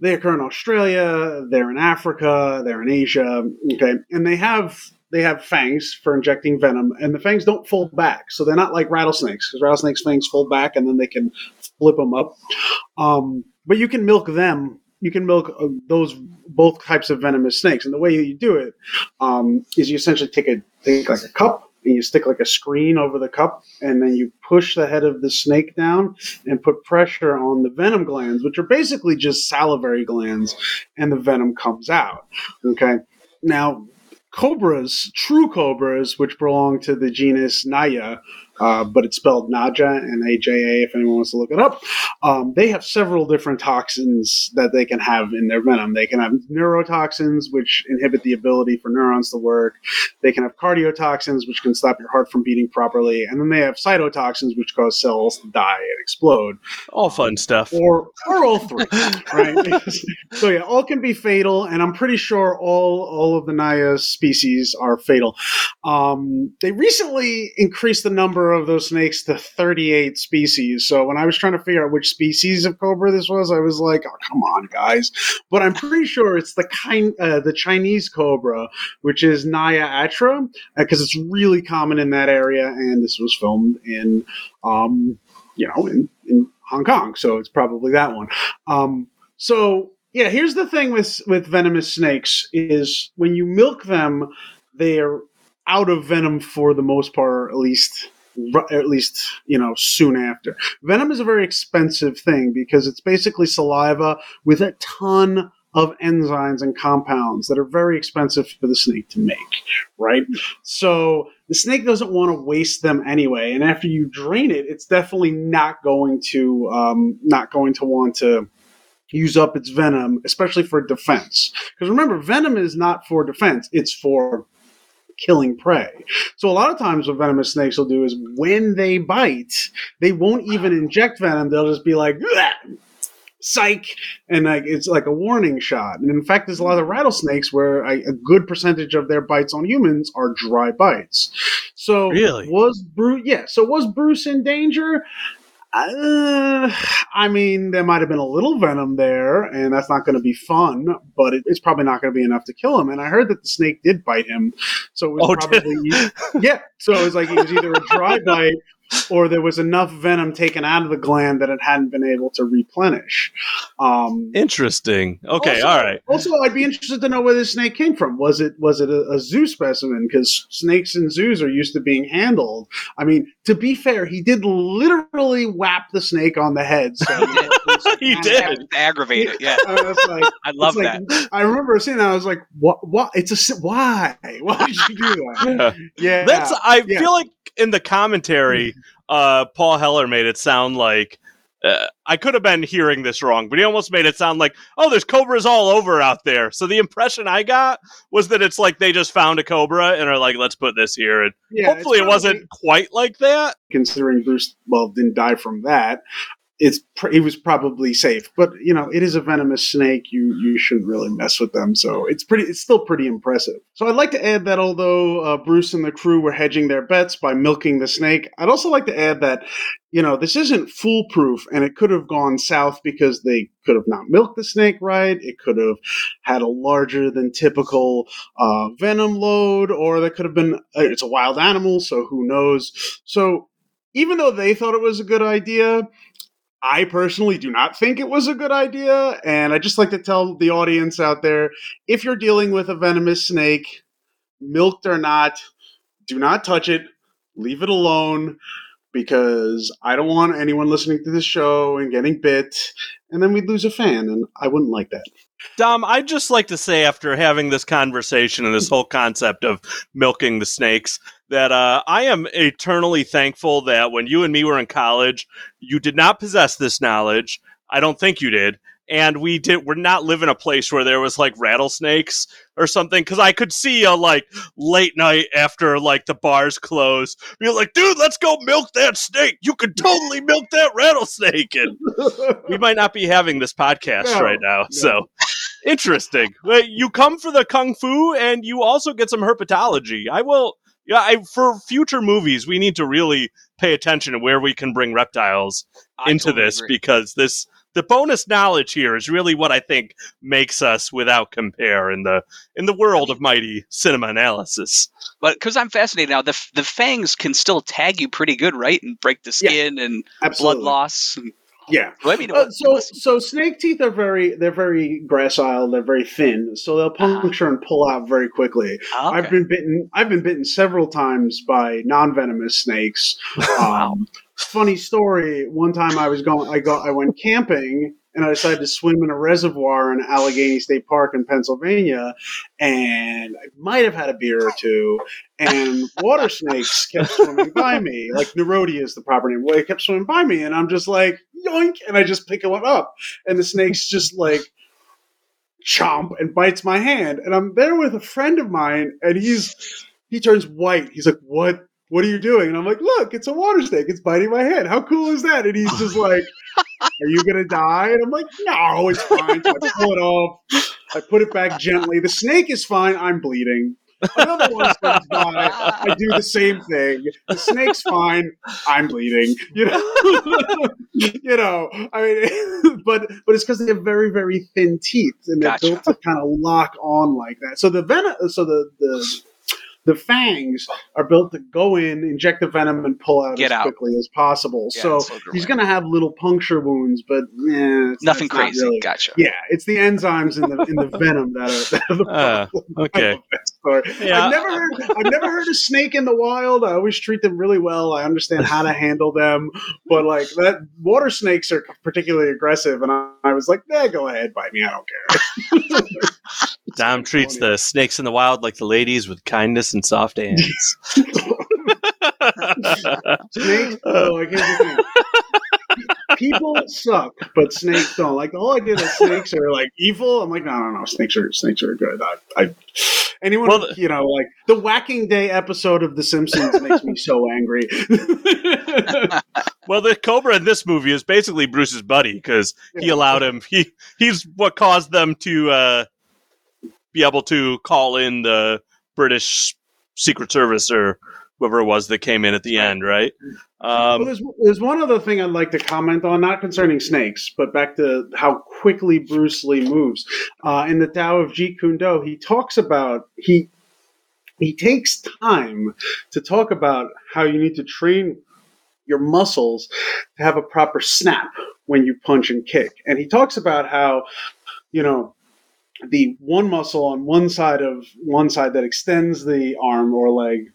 they occur in Australia. They're in Africa. They're in Asia. Okay, and they have they have fangs for injecting venom, and the fangs don't fold back, so they're not like rattlesnakes because rattlesnakes' fangs fold back and then they can flip them up. Um, but you can milk them. You can milk uh, those both types of venomous snakes, and the way you do it um, is you essentially take a take like a cup and you stick like a screen over the cup, and then you push the head of the snake down and put pressure on the venom glands, which are basically just salivary glands, and the venom comes out. Okay. Now, cobras, true cobras, which belong to the genus Naya, uh, but it's spelled Naja and AJA if anyone wants to look it up. Um, they have several different toxins that they can have in their venom. They can have neurotoxins, which inhibit the ability for neurons to work. They can have cardiotoxins, which can stop your heart from beating properly. And then they have cytotoxins, which cause cells to die and explode. All fun stuff. Or, or all three, *laughs* right? *laughs* so yeah, all can be fatal, and I'm pretty sure all all of the Naya species are fatal. Um, they recently increased the number of those snakes to 38 species. So when I was trying to figure out which species of cobra this was, I was like, "Oh, come on, guys!" But I'm pretty sure it's the kind, uh, the Chinese cobra, which is Naya atra, because it's really common in that area, and this was filmed in, um, you know, in, in Hong Kong, so it's probably that one. Um, so yeah, here's the thing with with venomous snakes is when you milk them, they are out of venom for the most part, at least at least you know soon after. Venom is a very expensive thing because it's basically saliva with a ton of enzymes and compounds that are very expensive for the snake to make, right? So the snake doesn't want to waste them anyway, and after you drain it, it's definitely not going to um, not going to want to use up its venom, especially for defense. Because remember, venom is not for defense; it's for killing prey. So a lot of times what venomous snakes will do is when they bite, they won't even inject venom. They'll just be like, psych, and like it's like a warning shot. And in fact, there's a lot of rattlesnakes where a, a good percentage of their bites on humans are dry bites. So Really? was Bruce? Yeah. So was Bruce in danger? Uh, I mean, there might have been a little venom there, and that's not going to be fun, but it, it's probably not going to be enough to kill him. And I heard that the snake did bite him, so it was Oh, *laughs* probably *laughs* yeah. So it was like it was either a dry bite or there was enough venom taken out of the gland that it hadn't been able to replenish. Um, Interesting. Okay, also- all right. also, I'd be interested to know where this snake came from. Was it was it a, a zoo specimen? Because snakes in zoos are used to being handled. I mean, to be fair, he did literally whap the snake on the head. So *laughs* He did. have to aggravate it. Yeah, I was like, *laughs* I love it's that. like- I remember seeing that. I was like, "What? What? It's a why? *laughs* Why did you do that?" Yeah, That's I yeah. feel like in the commentary, uh, Paul Heller made it sound like uh, I could have been hearing this wrong, but he almost made it sound like, oh, there's cobras all over out there. So the impression I got was that it's like they just found a cobra and are like, let's put this here. And Yeah, hopefully it wasn't quite like that. considering Bruce well didn't die from that. It's it was probably safe, but you know it is a venomous snake. You you shouldn't really mess with them. So it's pretty. It's still pretty impressive. So I'd like to add that although uh, Bruce and the crew were hedging their bets by milking the snake, I'd also like to add that you know this isn't foolproof, and it could have gone south because they could have not milked the snake right. It could have had a larger than typical uh, venom load, or there could have been. Uh, it's a wild animal, so who knows? So even though they thought it was a good idea, I personally do not think it was a good idea. And I just like to tell the audience out there if you're dealing with a venomous snake, milked or not, do not touch it, leave it alone. Because I don't want anyone listening to this show and getting bit, and then we'd lose a fan, and I wouldn't like that. Dom, I'd just like to say after having this conversation and this whole concept of milking the snakes, that uh, I am eternally thankful that when you and me were in college, you did not possess this knowledge. I don't think you did. And we did. We're not live in a place where there was like rattlesnakes or something. Because I could see a like late night after like the bars close, be like, "Dude, let's go milk that snake. You could totally milk that rattlesnake." And we might not be having this podcast No, right now. So interesting. You come for the kung fu, and you also get some herpetology. I will. Yeah, I, for future movies, we need to really pay attention to where we can bring reptiles I into totally this agree. because this the bonus knowledge here is really what I think makes us without compare in the in the world of mighty cinema analysis. But because I'm fascinated now, the the fangs can still tag you pretty good, right? And break the Yeah. skin and Absolutely. blood loss. And, Yeah. I mean, Uh, so so snake teeth are very they're very gracile. They're very thin, so they'll puncture and pull out very quickly. Ah, I've been bitten. I've been bitten several times by non-venomous snakes. *laughs* Um, funny story. One time I was going. I go. I went camping. And I decided to swim in a reservoir in Allegheny State Park in Pennsylvania, and I might have had a beer or two. And water snakes kept swimming by me, like Nerodia is the proper name. Well, they kept swimming by me, and I'm just like yoink, and I just pick one up, and the snake's just like chomp and bites my hand. And I'm there with a friend of mine, and he's he turns white. He's like, "What? What are you doing?" And I'm like, "Look, it's a water snake. It's biting my hand. How cool is that?" And he's just like, "Are you gonna die?" And I'm like, "No, it's fine." So I pull it off. I put it back gently. The snake is fine. I'm bleeding. Another one comes by. I do the same thing. The snake's fine. I'm bleeding. You know. *laughs* you know. I mean, *laughs* but but it's because they have very very thin teeth and they're Gotcha. built to kind of lock on like that. So the venom. So the the the fangs are built to go in, inject the venom, and pull out Get as out. quickly as possible. Yeah, so slow he's going to have little puncture wounds, but eh, it's, nothing it's not crazy. really- Gotcha. yeah, it's the enzymes in the in the venom that are, that are the Uh, problem. *laughs* okay. I love that story. Yeah. I've never heard I've never heard a snake in the wild. I always treat them really well. I understand how to handle them, but like that water snakes are particularly aggressive, and I, I was like, "Yeah, go ahead, bite me. I don't care." *laughs* Dom treats the snakes in the wild like the ladies with kindness and soft hands. *laughs* Snakes. Oh, like here's the thing. People suck, but snakes don't. Like the I did that snakes are like evil. I'm like, no, no, no. Snakes are snakes are good. I, I anyone, Well, you know, like the Whacking Day episode of The Simpsons makes me so angry. *laughs* Well, the Cobra in this movie is basically Bruce's buddy because he allowed him. He he's what caused them to uh, be able to call in the British Secret Service or whoever it was that came in at the end, right? well, Um, there's, there's one other thing I'd like to comment on, not concerning snakes, but back to how quickly Bruce Lee moves. Uh, in the Tao of Jeet Kune Do, he talks about he he takes time to talk about how you need to train your muscles to have a proper snap when you punch and kick. And he talks about how, you know, the one muscle on one side of one side that extends the arm or leg,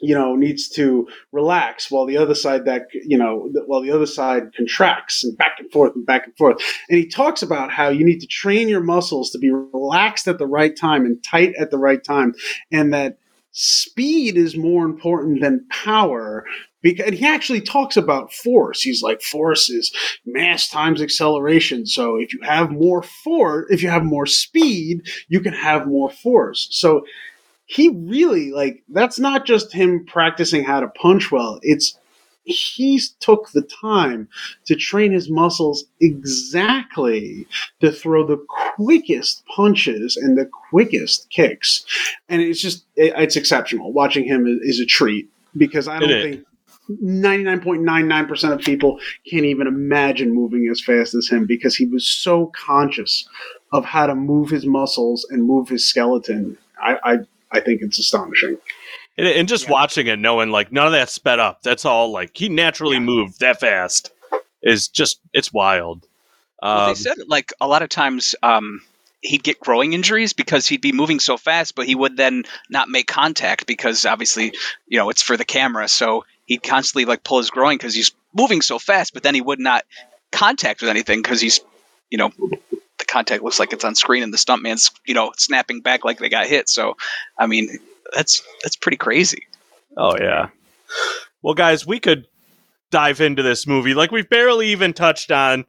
you know, needs to relax while the other side that you know while the other side contracts and back and forth and back and forth. And he talks about how you need to train your muscles to be relaxed at the right time and tight at the right time, and that speed is more important than power because and he actually talks about force. He's like force is mass times acceleration. So if you have more force if you have more speed you can have more force. So he really like that's not just him practicing how to punch well. It's he's took the time to train his muscles exactly to throw the quickest punches and the quickest kicks. And it's just it, it's exceptional. Watching him is, a treat because i don't think 99.99% of people can't even imagine moving as fast as him because he was so conscious of how to move his muscles and move his skeleton. I i, I think it's astonishing and, and just watching it, knowing like none of that sped up. That's all. Like he naturally moved that fast. Is just it's wild. Well, Um, they said like a lot of times um, he'd get growing injuries because he'd be moving so fast, but he would then not make contact because obviously you know it's for the camera. So he'd constantly like pull his growing because he's moving so fast, but then he would not contact with anything because he's you know the contact looks like it's on screen and the stuntman's you know snapping back like they got hit. So I mean that's that's pretty crazy. Oh yeah. Well, guys, we could dive into this movie like we've barely even touched on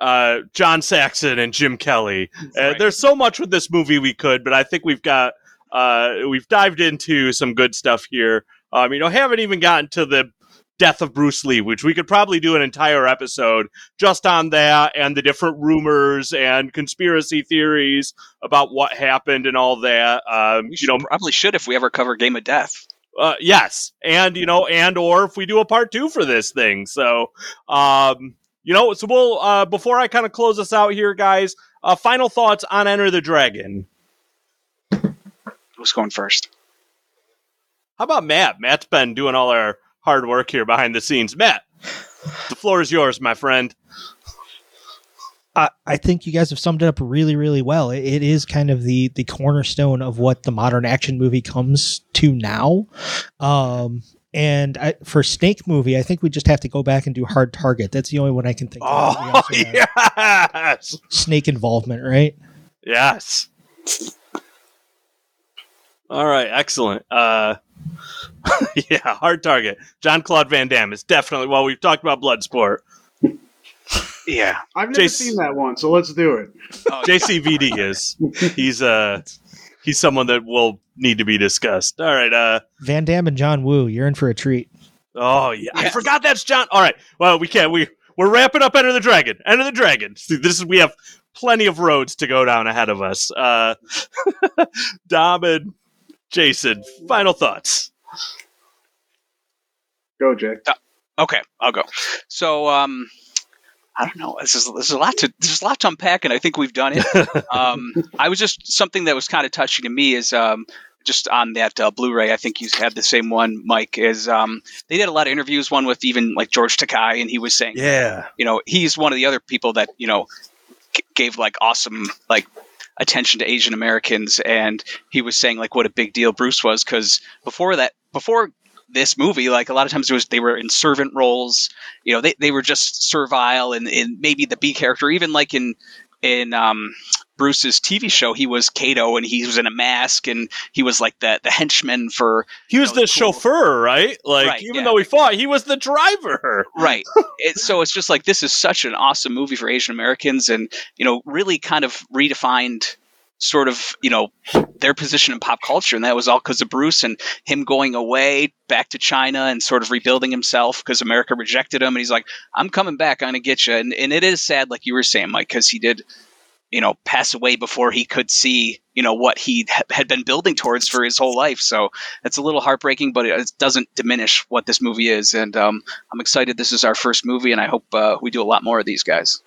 uh, John Saxon and Jim Kelly. Uh, Right. there's so much with this movie we could, but I think we've got uh, we've dived into some good stuff here. Um, you know, haven't even gotten to the death of Bruce Lee, which we could probably do an entire episode just on that and the different rumors and conspiracy theories about what happened and all that. Um, you know, probably should if we ever cover Game of Death. Uh, yes, and you know, and or if we do a part two for this thing. So, um, you know, so we'll uh, before I kind of close us out here, guys. Uh, final thoughts on Enter the Dragon. Who's going first? How about Matt? Matt's been doing all our hard work here behind the scenes. Matt, the floor is yours, my friend. I, I think you guys have summed it up really, really well. It, it is kind of the the cornerstone of what the modern action movie comes to now. Um, and I, for Snake movie, I think we just have to go back and do Hard Target. That's the only one I can think of. Oh have *laughs* yes, Snake involvement, right? yes. All right, excellent. Uh, *laughs* yeah, hard target. Jean-Claude Van Damme is definitely. Well, we've talked about Bloodsport. Yeah. I've never Jace- seen that one, so let's do it. Oh, JCVD is. He's uh, he's someone that will need to be discussed. All right. Uh, Van Damme and John Woo, you're in for a treat. Oh yeah, I forgot that's John. All right, well we can't. We we're wrapping up Enter the Dragon. Enter the Dragon. See, This is we have plenty of roads to go down ahead of us. Uh, *laughs* Dom and Jason, final thoughts. Go, Jay. Okay, I'll go. So, um, I don't know. This is this a lot to there's a lot to unpack, and I think we've done it. *laughs* um, I was just something that was kind of touching to me is um, just on that uh, Blu-ray. I think you had the same one, Mike. Is um, they did a lot of interviews, one with even like George Takei, and he was saying, Yeah, you know, he's one of the other people that you know g- gave like awesome like attention to Asian Americans, and he was saying like what a big deal Bruce was because before that, before this movie, like a lot of times it was they were in servant roles, you know, they, they were just servile and, and maybe the B character, even like in in um, Bruce's TV show, he was Kato and he was in a mask and he was like the the henchman for he was That the was cool. chauffeur, right? Like Right, even yeah. though he fought, he was the driver. right *laughs* it, so it's just like this is such an awesome movie for asian americans and you know really kind of redefined sort of you know their position in pop culture and that was all because of bruce and him going away back to china and sort of rebuilding himself because america rejected him and he's like i'm coming back i'm gonna get you. And, and it is sad like you were saying mike because he did you know pass away before he could see you know what he ha- had been building towards for his whole life. So it's a little heartbreaking but it doesn't diminish what this movie is and um, i'm excited this is our first movie and i hope uh, we do a lot more of these guys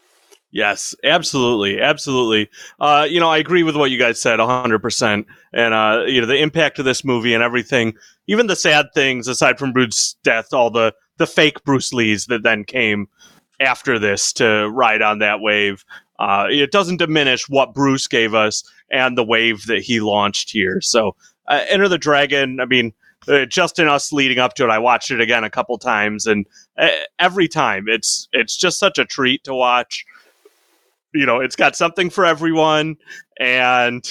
Yes, absolutely, absolutely. Uh, you know, I agree with what you guys said, hundred percent. And uh, you know, the impact of this movie and everything, even the sad things aside from Bruce's death, all the the fake Bruce Lees that then came after this to ride on that wave. Uh, it doesn't diminish what Bruce gave us and the wave that he launched here. So, uh, Enter the Dragon. I mean, uh, just in us leading up to it, I watched it again a couple times, and uh, every time it's it's just such a treat to watch you know it's got something for everyone. And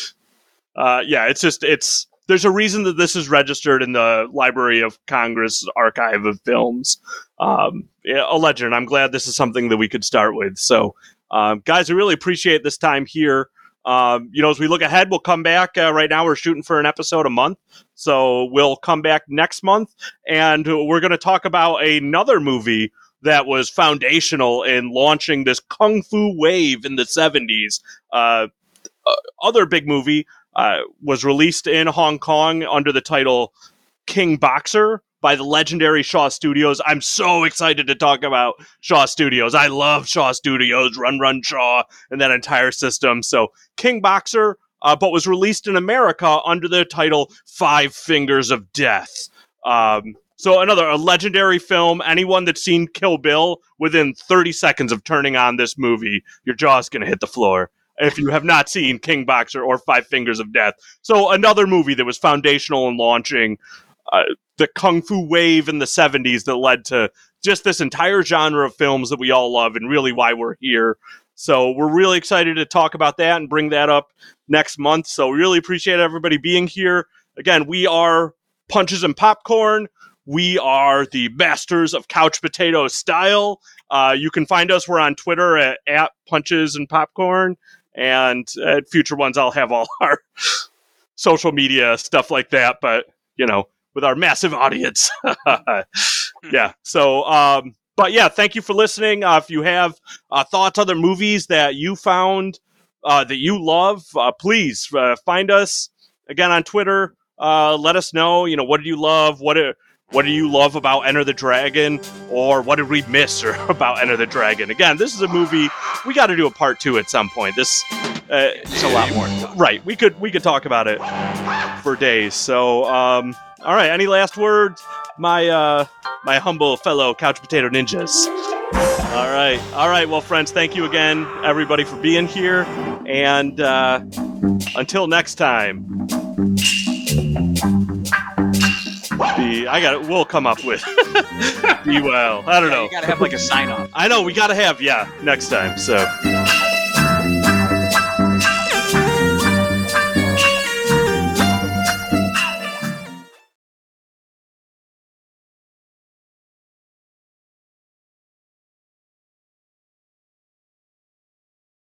uh, yeah it's just it's there's a reason that this is registered in the library of congress archive of films. Um, a legend. I'm glad this is something that we could start with. So um, guys i really appreciate this time here. Um, you know as we look ahead we'll come back uh, right now we're shooting for an episode a month. So we'll come back next month and we're going to talk about another movie that was foundational in launching this kung fu wave in the 70s. Uh, uh, other big movie uh, was released in Hong Kong under the title King Boxer by the legendary Shaw Studios. I'm so excited to talk about Shaw Studios. I love Shaw Studios, Run Run Shaw, and that entire system. So, King Boxer, uh, but was released in America under the title Five Fingers of Death. Um, so another a legendary film. Anyone that's seen Kill Bill within 30 seconds of turning on this movie, your jaw's gonna hit the floor. If you have not seen King Boxer or Five Fingers of Death, so another movie that was foundational in launching uh, the kung fu wave in the 70s that led to just this entire genre of films that we all love and really why we're here. So we're really excited to talk about that and bring that up next month. So we really appreciate everybody being here. Again, we are Punches and Popcorn. We are the masters of couch potato style. Uh, you can find us. We're on Twitter at, at Punches and Popcorn. And at future ones, I'll have all *laughs* our social media stuff like that. But, you know, with our massive audience. *laughs* yeah. So, um, but yeah, thank you for listening. Uh, if you have uh, thoughts, other movies that you found uh, that you love, uh, please uh, find us again on Twitter Uh, let us know. You know, what did you love? What what do you love about Enter the Dragon? Or what did we miss or *laughs* about Enter the Dragon? Again, this is a movie we got to do a part two at some point. This uh, There's a lot more. right. We could we could talk about it for days. So, um, all right. Any last words, my uh, my humble fellow couch potato ninjas? All right, all right. Well, friends, thank you again, everybody, for being here, and uh, until next time. Be I got it. We'll come up with. *laughs* be well. I don't Yeah, know. you gotta have like a sign off. I know we got to have yeah next time. So.